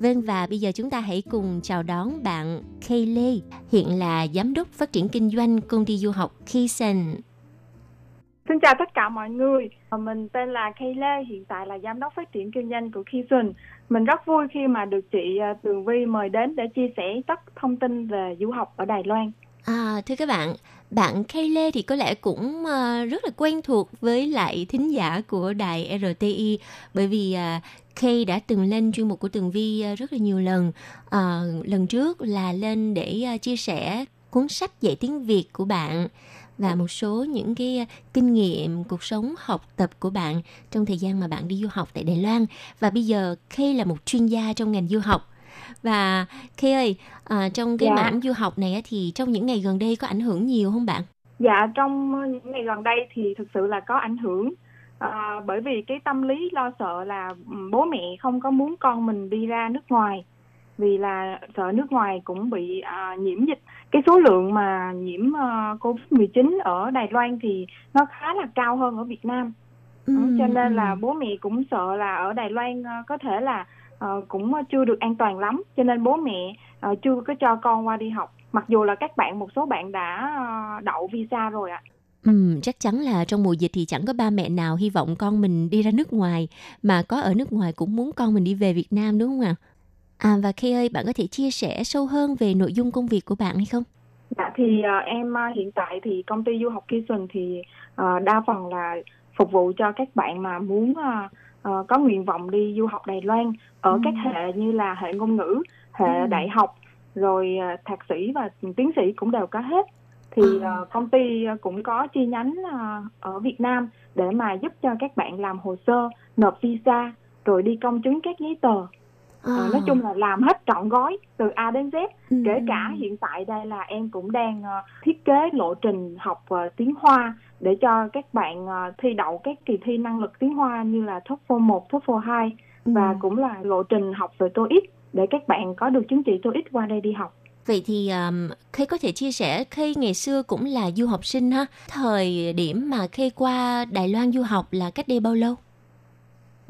[SPEAKER 1] Vâng và bây giờ chúng ta hãy cùng chào đón bạn Kay Lê, hiện là giám đốc phát triển kinh doanh công ty du học Kisen.
[SPEAKER 10] Xin chào tất cả mọi người. Ờ, mình tên là Kay Lê, hiện tại là giám đốc phát triển kinh doanh của Kison. Mình rất vui khi mà được chị ờ, Tường Vi mời đến để chia sẻ tất thông tin về du học ở Đài Loan.
[SPEAKER 1] À, thưa các bạn, bạn Kay Lê thì có lẽ cũng ờ, rất là quen thuộc với lại thính giả của đài RTI bởi vì Kay đã từng lên chuyên mục của Tường Vi rất là nhiều lần. À, lần trước là lên để chia sẻ cuốn sách dạy tiếng Việt của bạn và một số những cái à, kinh nghiệm cuộc sống học tập của bạn trong thời gian mà bạn đi du học tại Đài Loan và bây giờ Kay là một chuyên gia trong ngành du học và Kay ơi à, trong cái
[SPEAKER 10] Dạ.
[SPEAKER 1] mảng du học này thì trong những ngày gần đây có ảnh hưởng nhiều không bạn?
[SPEAKER 10] Dạ, trong ờ, những ngày gần đây thì thực sự là có ảnh hưởng. À, bởi vì cái tâm lý lo sợ là bố mẹ không có muốn con mình đi ra nước ngoài vì là sợ nước ngoài cũng bị à, nhiễm dịch. Cái số lượng mà nhiễm ờ, Covid-19 ở Đài Loan thì nó khá là cao hơn ở Việt Nam. Ừ, cho nên là bố mẹ cũng sợ là ở Đài Loan ờ, có thể là ờ, cũng chưa được an toàn lắm. Cho nên bố mẹ ờ, chưa có cho con qua đi học. Mặc dù là các bạn một số bạn đã ờ, đậu visa rồi ạ.
[SPEAKER 1] Ừm, chắc chắn là trong mùa dịch thì chẳng có ba mẹ nào hy vọng con mình đi ra nước ngoài. Mà có ở nước ngoài cũng muốn con mình đi về Việt Nam đúng không ạ? À và Kay ơi, bạn có thể chia sẻ sâu hơn về nội dung công việc của bạn hay không?
[SPEAKER 10] Dạ thì ờ, em ờ, hiện tại thì công ty du học Kison thì ờ, đa phần là phục vụ cho các bạn mà muốn ờ, ờ, có nguyện vọng đi du học Đài Loan ở các hệ như là hệ ngôn ngữ, hệ
[SPEAKER 1] Ừ.
[SPEAKER 10] đại học, rồi ờ, thạc sĩ và tiến sĩ cũng đều có hết. Thì ờ, công ty cũng có chi nhánh ờ, ở Việt Nam để mà giúp cho các bạn làm hồ sơ, nộp visa, rồi đi công chứng các giấy tờ. Ờ, nói chung là làm hết trọn gói từ A đến Z kể cả hiện tại đây là em cũng đang ờ, thiết kế lộ trình học ờ, tiếng Hoa để cho các bạn thi đậu các kỳ thi năng lực tiếng Hoa như là TOEFL 1, TOEFL 2 và cũng là lộ trình học về TOEIC để các bạn có được chứng chỉ TOEIC qua đây đi học.
[SPEAKER 1] Vậy thì um, Kay có thể chia sẻ Kay ngày xưa cũng là du học sinh ha. Thời điểm mà Kay qua Đài Loan du học là cách đây bao lâu?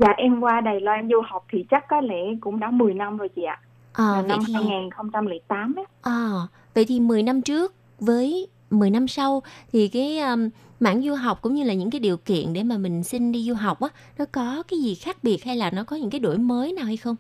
[SPEAKER 10] Dạ em qua Đài Loan du học thì chắc có lẽ cũng đã 10 năm rồi chị ạ.
[SPEAKER 1] À,
[SPEAKER 10] Là
[SPEAKER 1] vậy
[SPEAKER 10] năm
[SPEAKER 1] thì
[SPEAKER 10] 2008 ấy.
[SPEAKER 1] à, vậy thì 10 năm trước với 10 năm sau thì cái um, mảng du học cũng như là những cái điều kiện để mà mình xin đi du học á nó có cái gì khác biệt hay là nó có những cái đổi mới nào hay không?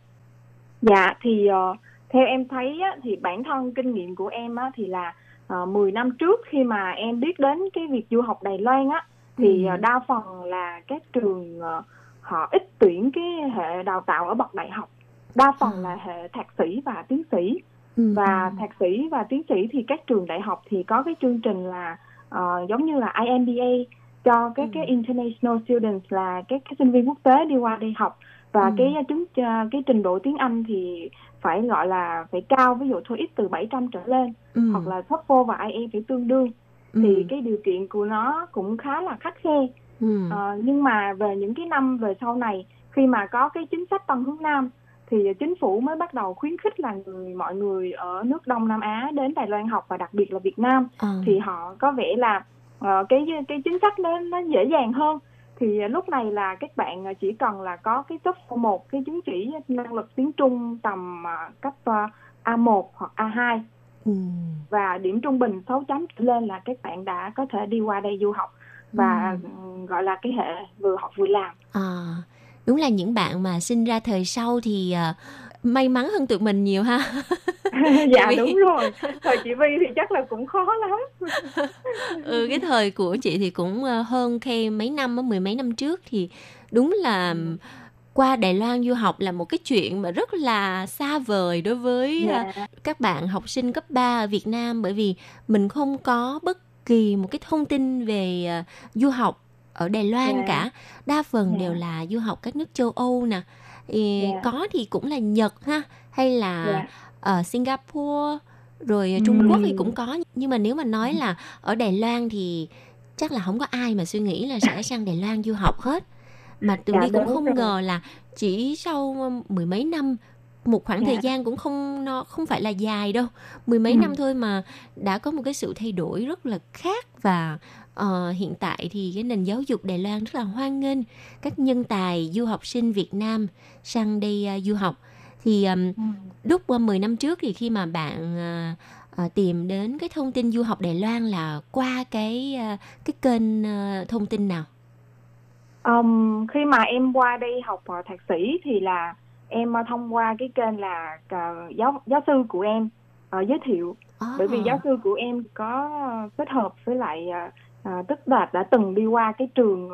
[SPEAKER 10] Dạ thì uh, theo em thấy á, thì bản thân kinh nghiệm của em á, thì là uh, 10 năm trước khi mà em biết đến cái việc du học Đài Loan á thì uh, đa phần là các trường uh, họ ít tuyển cái hệ đào tạo ở bậc đại học đa phần
[SPEAKER 1] À.
[SPEAKER 10] là hệ thạc sĩ và tiến sĩ
[SPEAKER 1] Ừ,
[SPEAKER 10] và thạc sĩ và tiến sĩ thì các trường đại học thì có cái chương trình là ờ, giống như là IMBA cho các
[SPEAKER 1] Ừ.
[SPEAKER 10] cái international students là các cái sinh viên quốc tế đi qua đây học và
[SPEAKER 1] Ừ.
[SPEAKER 10] cái chứng ờ, cái trình độ tiếng Anh thì phải gọi là phải cao ví dụ TOEIC từ 700 trở lên
[SPEAKER 1] Ừ.
[SPEAKER 10] hoặc là TOEFL và IELTS phải tương đương
[SPEAKER 1] Ừ.
[SPEAKER 10] thì cái điều kiện của nó cũng khá là khắt khe
[SPEAKER 1] Ừ.
[SPEAKER 10] Ờ, nhưng mà về những cái năm về sau này khi mà có cái chính sách Tân hướng Nam thì chính phủ mới bắt đầu khuyến khích là người mọi người ở nước Đông Nam Á đến Đài Loan học và đặc biệt là Việt Nam
[SPEAKER 1] Ờ.
[SPEAKER 10] thì họ có vẻ là ờ, cái cái chính sách nó nó dễ dàng hơn thì lúc này là các bạn chỉ cần là có cái TOEFL một cái chứng chỉ năng lực tiếng Trung tầm ờ, cấp ờ, A1 hoặc A2
[SPEAKER 1] Ừ.
[SPEAKER 10] và điểm trung bình 6 chấm trở lên là các bạn đã có thể đi qua đây du học và
[SPEAKER 1] Ừ.
[SPEAKER 10] gọi là cái hệ vừa học vừa làm.
[SPEAKER 1] À, đúng là những bạn mà sinh ra thời sau thì à, may mắn hơn tụi mình nhiều ha.
[SPEAKER 10] dạ
[SPEAKER 1] Vì-
[SPEAKER 10] đúng rồi. Thời chị Vi thì chắc là cũng khó lắm.
[SPEAKER 1] Ừ cái thời của chị thì cũng ờ, hơn khi mấy năm mười mấy năm trước thì đúng là qua Đài Loan du học là một cái chuyện mà rất là xa vời đối với ờ,
[SPEAKER 10] dạ.
[SPEAKER 1] các bạn học sinh cấp 3 ở Việt Nam. Bởi vì mình không có bất kỳ một cái thông tin về ờ, du học ở Đài Loan
[SPEAKER 10] Dạ.
[SPEAKER 1] cả. Đa phần
[SPEAKER 10] Dạ.
[SPEAKER 1] đều là du học các nước châu Âu nè. Thì
[SPEAKER 10] Dạ.
[SPEAKER 1] Có thì cũng là Nhật ha hay là
[SPEAKER 10] dạ
[SPEAKER 1] ở Singapore rồi Trung Quốc thì cũng có nhưng mà nếu mà nói là ở Đài Loan thì chắc là không có ai mà suy nghĩ là sẽ sang Đài Loan du học hết mà tụi
[SPEAKER 10] Dạ,
[SPEAKER 1] đi cũng không ngờ là chỉ sau mười mấy năm một khoảng
[SPEAKER 10] Dạ.
[SPEAKER 1] thời gian cũng không nó không phải là dài đâu mười mấy
[SPEAKER 10] Ừ.
[SPEAKER 1] năm thôi mà đã có một cái sự thay đổi rất là khác và ờ, hiện tại thì cái nền giáo dục Đài Loan rất là hoan nghênh các nhân tài du học sinh Việt Nam sang đây ờ, du học thì ừm,
[SPEAKER 10] Ừ.
[SPEAKER 1] lúc qua 10 năm trước thì khi mà bạn à, à, tìm đến cái thông tin du học Đài Loan là qua cái cái kênh thông tin nào?
[SPEAKER 10] Ừm, khi mà em qua đây học thạc sĩ thì là em ờ, thông qua cái kênh là ờ, giáo giáo sư của em ờ, giới thiệu. Bởi vì
[SPEAKER 1] À,
[SPEAKER 10] giáo sư của em có kết hợp với lại ờ, tức là đã từng đi qua cái trường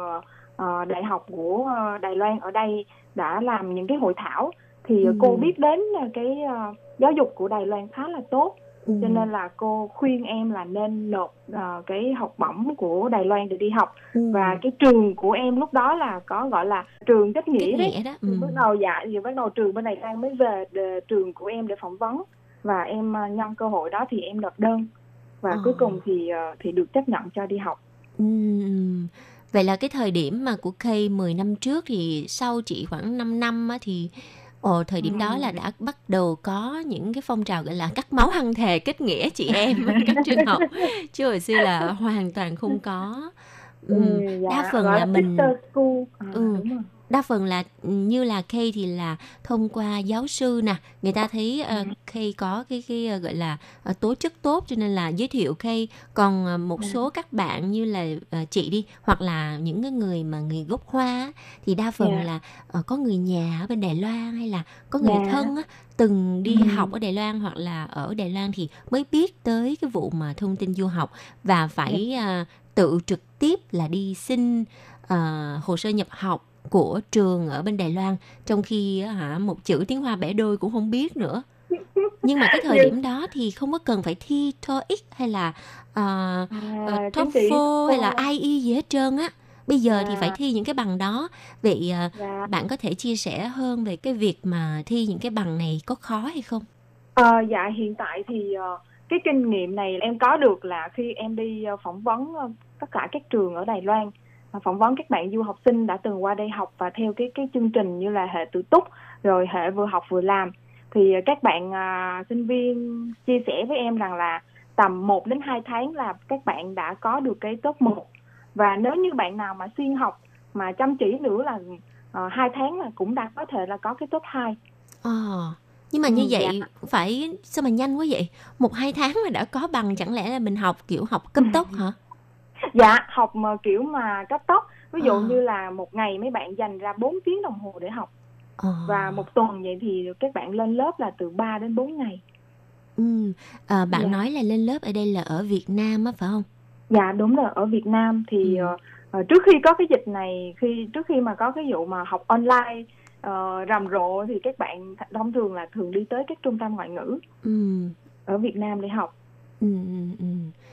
[SPEAKER 10] ờ, đại học của ờ, Đài Loan ở đây đã làm những cái hội thảo. Thì
[SPEAKER 1] Ừ.
[SPEAKER 10] cô biết đến cái ờ, giáo dục của Đài Loan khá là tốt
[SPEAKER 1] ừ,
[SPEAKER 10] cho nên là cô khuyên em là nên nộp ờ, cái học bổng của Đài Loan để đi học
[SPEAKER 1] ừ,
[SPEAKER 10] và cái trường của em lúc đó là có gọi là trường kết nghĩa đấy
[SPEAKER 1] nghĩa đó.
[SPEAKER 10] thì
[SPEAKER 1] Ừ.
[SPEAKER 10] bắt đầu dạ thì bắt đầu trường bên này đang mới về đề, trường của em để phỏng vấn và em ờ, nhân cơ hội đó thì em nộp đơn và
[SPEAKER 1] Ờ.
[SPEAKER 10] cuối cùng thì ờ, thì được chấp nhận cho đi học
[SPEAKER 1] Ừ, ừ. Vậy là cái thời điểm mà của Kay 10 năm trước thì sau chỉ khoảng 5 năm á, thì Ồ, thời điểm đó
[SPEAKER 10] Ừ.
[SPEAKER 1] là đã bắt đầu có những cái phong trào gọi là cắt máu hăng thề kết nghĩa chị em các trường học chứ hồi xưa là hoàn toàn không có ừ. đa phần là mình
[SPEAKER 10] à,
[SPEAKER 1] Ừ. đa phần là như là Kay thì là thông qua giáo sư nè người ta thấy uh, Kay có cái cái ờ, gọi là ờ, tố chất tốt cho nên là giới thiệu Kay còn ờ, một
[SPEAKER 10] Ừ.
[SPEAKER 1] số các bạn như là ờ, chị đi hoặc là những cái người mà người gốc Hoa thì đa phần
[SPEAKER 10] Dạ.
[SPEAKER 1] là ờ, có người nhà ở bên Đài Loan hay là có người
[SPEAKER 10] Dạ.
[SPEAKER 1] thân á, từng đi
[SPEAKER 10] Ừ.
[SPEAKER 1] học ở Đài Loan hoặc là ở Đài Loan thì mới biết tới cái vụ mà thông tin du học và phải ờ, tự trực tiếp là đi xin ờ, hồ sơ nhập học của trường ở bên Đài Loan trong khi hả một chữ tiếng Hoa bẻ đôi cũng không biết nữa. Nhưng mà cái thời
[SPEAKER 10] Nhưng-
[SPEAKER 1] điểm đó thì không có cần phải thi TOEIC hay là uh,
[SPEAKER 10] à, chỉ
[SPEAKER 1] TOEFL hay là IE gì hết trơn á. Bây giờ thì
[SPEAKER 10] À.
[SPEAKER 1] phải thi những cái bằng đó. Vậy ờ,
[SPEAKER 10] dạ.
[SPEAKER 1] bạn có thể chia sẻ hơn về cái việc mà thi những cái bằng này có khó hay không?
[SPEAKER 10] Ờ, dạ hiện tại thì ờ, cái kinh nghiệm này em có được là khi em đi ờ, phỏng vấn ờ, tất cả các trường ở Đài Loan. ờ, phỏng vấn các bạn du học sinh đã từng qua đây học và theo cái cái chương trình như là hệ tự túc rồi hệ vừa học vừa làm thì ờ, các bạn à, sinh viên chia sẻ với em rằng là tầm 1 đến 2 tháng là các bạn đã có được cái top 1 và nếu như bạn nào mà xuyên học mà chăm chỉ nữa là uh, 2 tháng là cũng đã có thể là có cái top 2
[SPEAKER 1] Ờ, Nhưng mà như
[SPEAKER 10] Ừ,
[SPEAKER 1] vậy phải sao mà nhanh quá vậy? Một hai tháng mà đã có bằng chẳng lẽ là mình học kiểu học cấp tốc hả?
[SPEAKER 10] Dạ học mà kiểu mà cấp tốc ví dụ
[SPEAKER 1] À.
[SPEAKER 10] như là một ngày mấy bạn dành ra 4 tiếng đồng hồ để học
[SPEAKER 1] Ờ.
[SPEAKER 10] và một tuần vậy thì các bạn lên lớp là từ 3 đến 4 ngày
[SPEAKER 1] Ừ. À, bạn
[SPEAKER 10] Dạ.
[SPEAKER 1] nói là lên lớp ở đây là ở Việt Nam á phải không?
[SPEAKER 10] dạ đúng rồi ở Việt Nam thì
[SPEAKER 1] Ừ.
[SPEAKER 10] ờ, trước khi có cái dịch này khi trước khi mà có cái vụ mà học online ờ, rầm rộ thì các bạn th- thông thường là thường đi tới các trung tâm ngoại ngữ
[SPEAKER 1] Ừ.
[SPEAKER 10] ở Việt Nam để học
[SPEAKER 1] Ừ, ừ, ừ.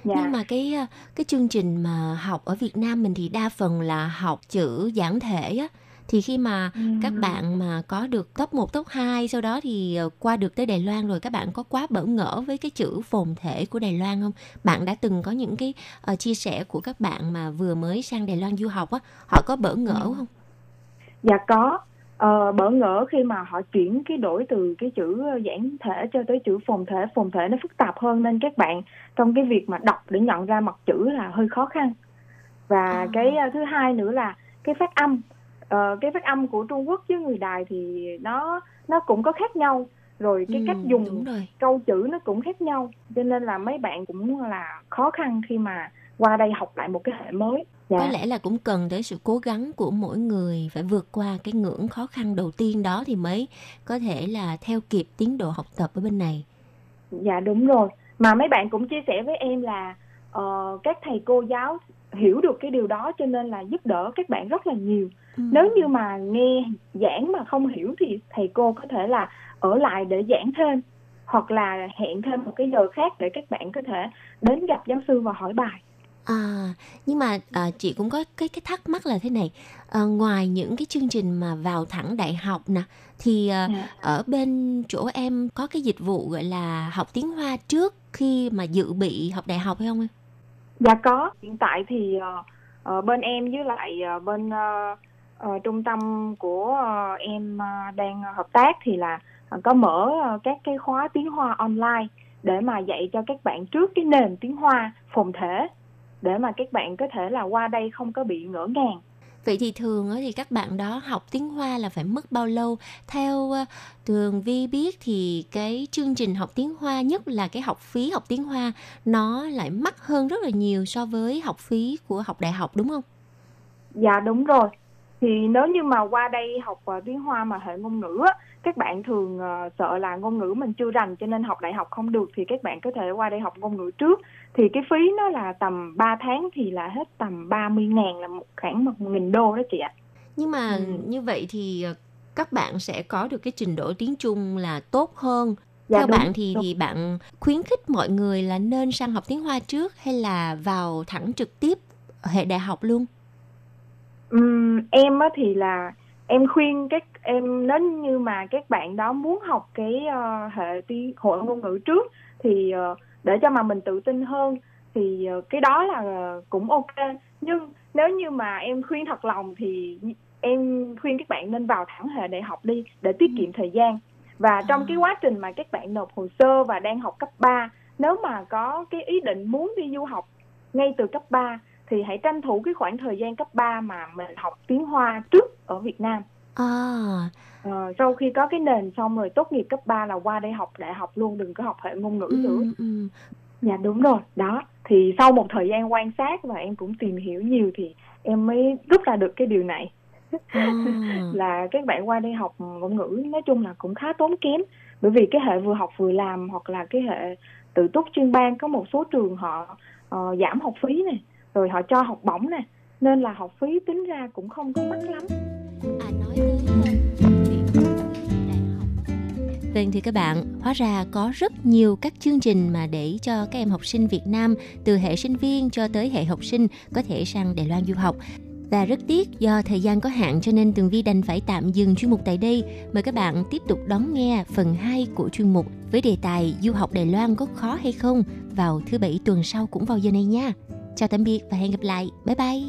[SPEAKER 10] dạ
[SPEAKER 1] Nhưng mà cái ờ, cái chương trình mà học ở Việt Nam mình thì đa phần là học chữ giản thể á thì khi mà các
[SPEAKER 10] Ừm.
[SPEAKER 1] bạn mà có được top 1, top 2 sau đó thì ờ, qua được tới Đài Loan rồi các bạn có quá bỡ ngỡ với cái chữ phồn thể của Đài Loan không? Bạn đã từng có những cái ờ, chia sẻ của các bạn mà vừa mới sang Đài Loan du học á, họ có bỡ ngỡ
[SPEAKER 10] Ừ.
[SPEAKER 1] không?
[SPEAKER 10] Dạ có. Ờ, bỡ ngỡ khi mà họ chuyển cái đổi từ cái chữ giản thể cho tới chữ phồn thể. Phồn thể nó phức tạp hơn nên các bạn trong cái việc mà đọc để nhận ra mặt chữ là hơi khó khăn. Và
[SPEAKER 1] À.
[SPEAKER 10] cái ờ, thứ hai nữa là cái phát âm. Ờ, cái phát âm của Trung Quốc với người Đài thì nó nó cũng có khác nhau. Rồi cái
[SPEAKER 1] Ừ,
[SPEAKER 10] cách dùng câu chữ nó cũng khác nhau. Cho nên là mấy bạn cũng là khó khăn khi mà qua đây học lại một cái hệ mới. Dạ.
[SPEAKER 1] Có lẽ là cũng cần tới sự cố gắng của mỗi người phải vượt qua cái ngưỡng khó khăn đầu tiên đó thì mới có thể là theo kịp tiến độ học tập ở bên này.
[SPEAKER 10] Dạ đúng rồi. Mà mấy bạn cũng chia sẻ với em là ờ, các thầy cô giáo hiểu được cái điều đó cho nên là giúp đỡ các bạn rất là nhiều.
[SPEAKER 1] Ừ.
[SPEAKER 10] Nếu như mà nghe giảng mà không hiểu thì thầy cô có thể là ở lại để giảng thêm hoặc là hẹn thêm một cái giờ khác để các bạn có thể đến gặp giáo sư và hỏi bài.
[SPEAKER 1] À, nhưng mà à, chị cũng có cái cái thắc mắc là thế này à, ngoài những cái chương trình mà vào thẳng đại học nè thì à,
[SPEAKER 10] Dạ.
[SPEAKER 1] ở bên chỗ em có cái dịch vụ gọi là học tiếng Hoa trước khi mà dự bị học đại học hay không em?
[SPEAKER 10] Dạ có. Hiện tại thì ờ, bên em với lại ờ, bên ờ, trung tâm của ờ, em ờ, đang hợp tác thì là ờ, có mở ờ, các cái khóa tiếng Hoa online để mà dạy cho các bạn trước cái nền tiếng Hoa phồn thể để mà các bạn có thể là qua đây không có bị ngỡ ngàng.
[SPEAKER 1] Vậy thì thường thì các bạn đó học tiếng Hoa là phải mất bao lâu? Theo ờ, Tường Vi biết thì cái chương trình học tiếng Hoa nhất là cái học phí học tiếng Hoa nó lại mắc hơn rất là nhiều so với học phí của học đại học đúng không?
[SPEAKER 10] Dạ đúng rồi. Thì nếu như mà qua đây học ờ, tiếng Hoa mà hệ ngôn ngữ á, các bạn thường ờ, sợ là ngôn ngữ mình chưa rành cho nên học đại học không được thì các bạn có thể qua đây học ngôn ngữ trước. Thì cái phí nó là tầm 3 tháng thì là hết tầm 30 ngàn là một khoảng một nghìn đô đó chị ạ.
[SPEAKER 1] Nhưng mà
[SPEAKER 10] Ừ.
[SPEAKER 1] như vậy thì ờ, các bạn sẽ có được cái trình độ tiếng Trung là tốt hơn.
[SPEAKER 10] Dạ,
[SPEAKER 1] Theo
[SPEAKER 10] đúng,
[SPEAKER 1] bạn thì
[SPEAKER 10] đúng.
[SPEAKER 1] thì bạn khuyến khích mọi người là nên sang học tiếng Hoa trước hay là vào thẳng trực tiếp hệ đại học luôn?
[SPEAKER 10] Ừm, em á thì là em khuyên các em nếu như mà các bạn đó muốn học cái ờ, hệ tiếng hội ngôn ngữ trước thì ờ, để cho mà mình tự tin hơn thì ờ, cái đó là ờ, cũng ok. Nhưng nếu như mà em khuyên thật lòng thì em khuyên các bạn nên vào thẳng hệ đại học đi để tiết kiệm thời gian. Và trong cái quá trình mà các bạn nộp hồ sơ và đang học cấp 3 nếu mà có cái ý định muốn đi du học ngay từ cấp 3 thì hãy tranh thủ cái khoảng thời gian cấp 3 mà mình học tiếng Hoa trước ở Việt Nam.
[SPEAKER 1] À,
[SPEAKER 10] Ờ, sau khi có cái nền xong rồi tốt nghiệp cấp 3 là qua đây học đại học luôn, đừng có học hệ ngôn ngữ nữa.
[SPEAKER 1] ừ, ừ.
[SPEAKER 10] Dạ đúng rồi, đó. Thì sau một thời gian quan sát và em cũng tìm hiểu nhiều thì em mới rút ra được cái điều này.
[SPEAKER 1] À.
[SPEAKER 10] là các bạn qua đây học ngôn ngữ nói chung là cũng khá tốn kém bởi vì cái hệ vừa học vừa làm hoặc là cái hệ tự túc chuyên ban có một số trường họ ờ, giảm học phí này rồi họ cho học bổng nè nên là học phí tính ra cũng không có mắc lắm
[SPEAKER 1] Vâng thì các bạn, hóa ra có rất nhiều các chương trình mà để cho các em học sinh Việt Nam từ hệ sinh viên cho tới hệ học sinh có thể sang Đài Loan du học. Và rất tiếc do thời gian có hạn cho nên Tường Vi đành phải tạm dừng chuyên mục tại đây. Mời các bạn tiếp tục đón nghe phần 2 của chuyên mục với đề tài du học Đài Loan có khó hay không vào thứ bảy tuần sau cũng vào giờ này nha. Chào tạm biệt và hẹn gặp lại. Bye bye.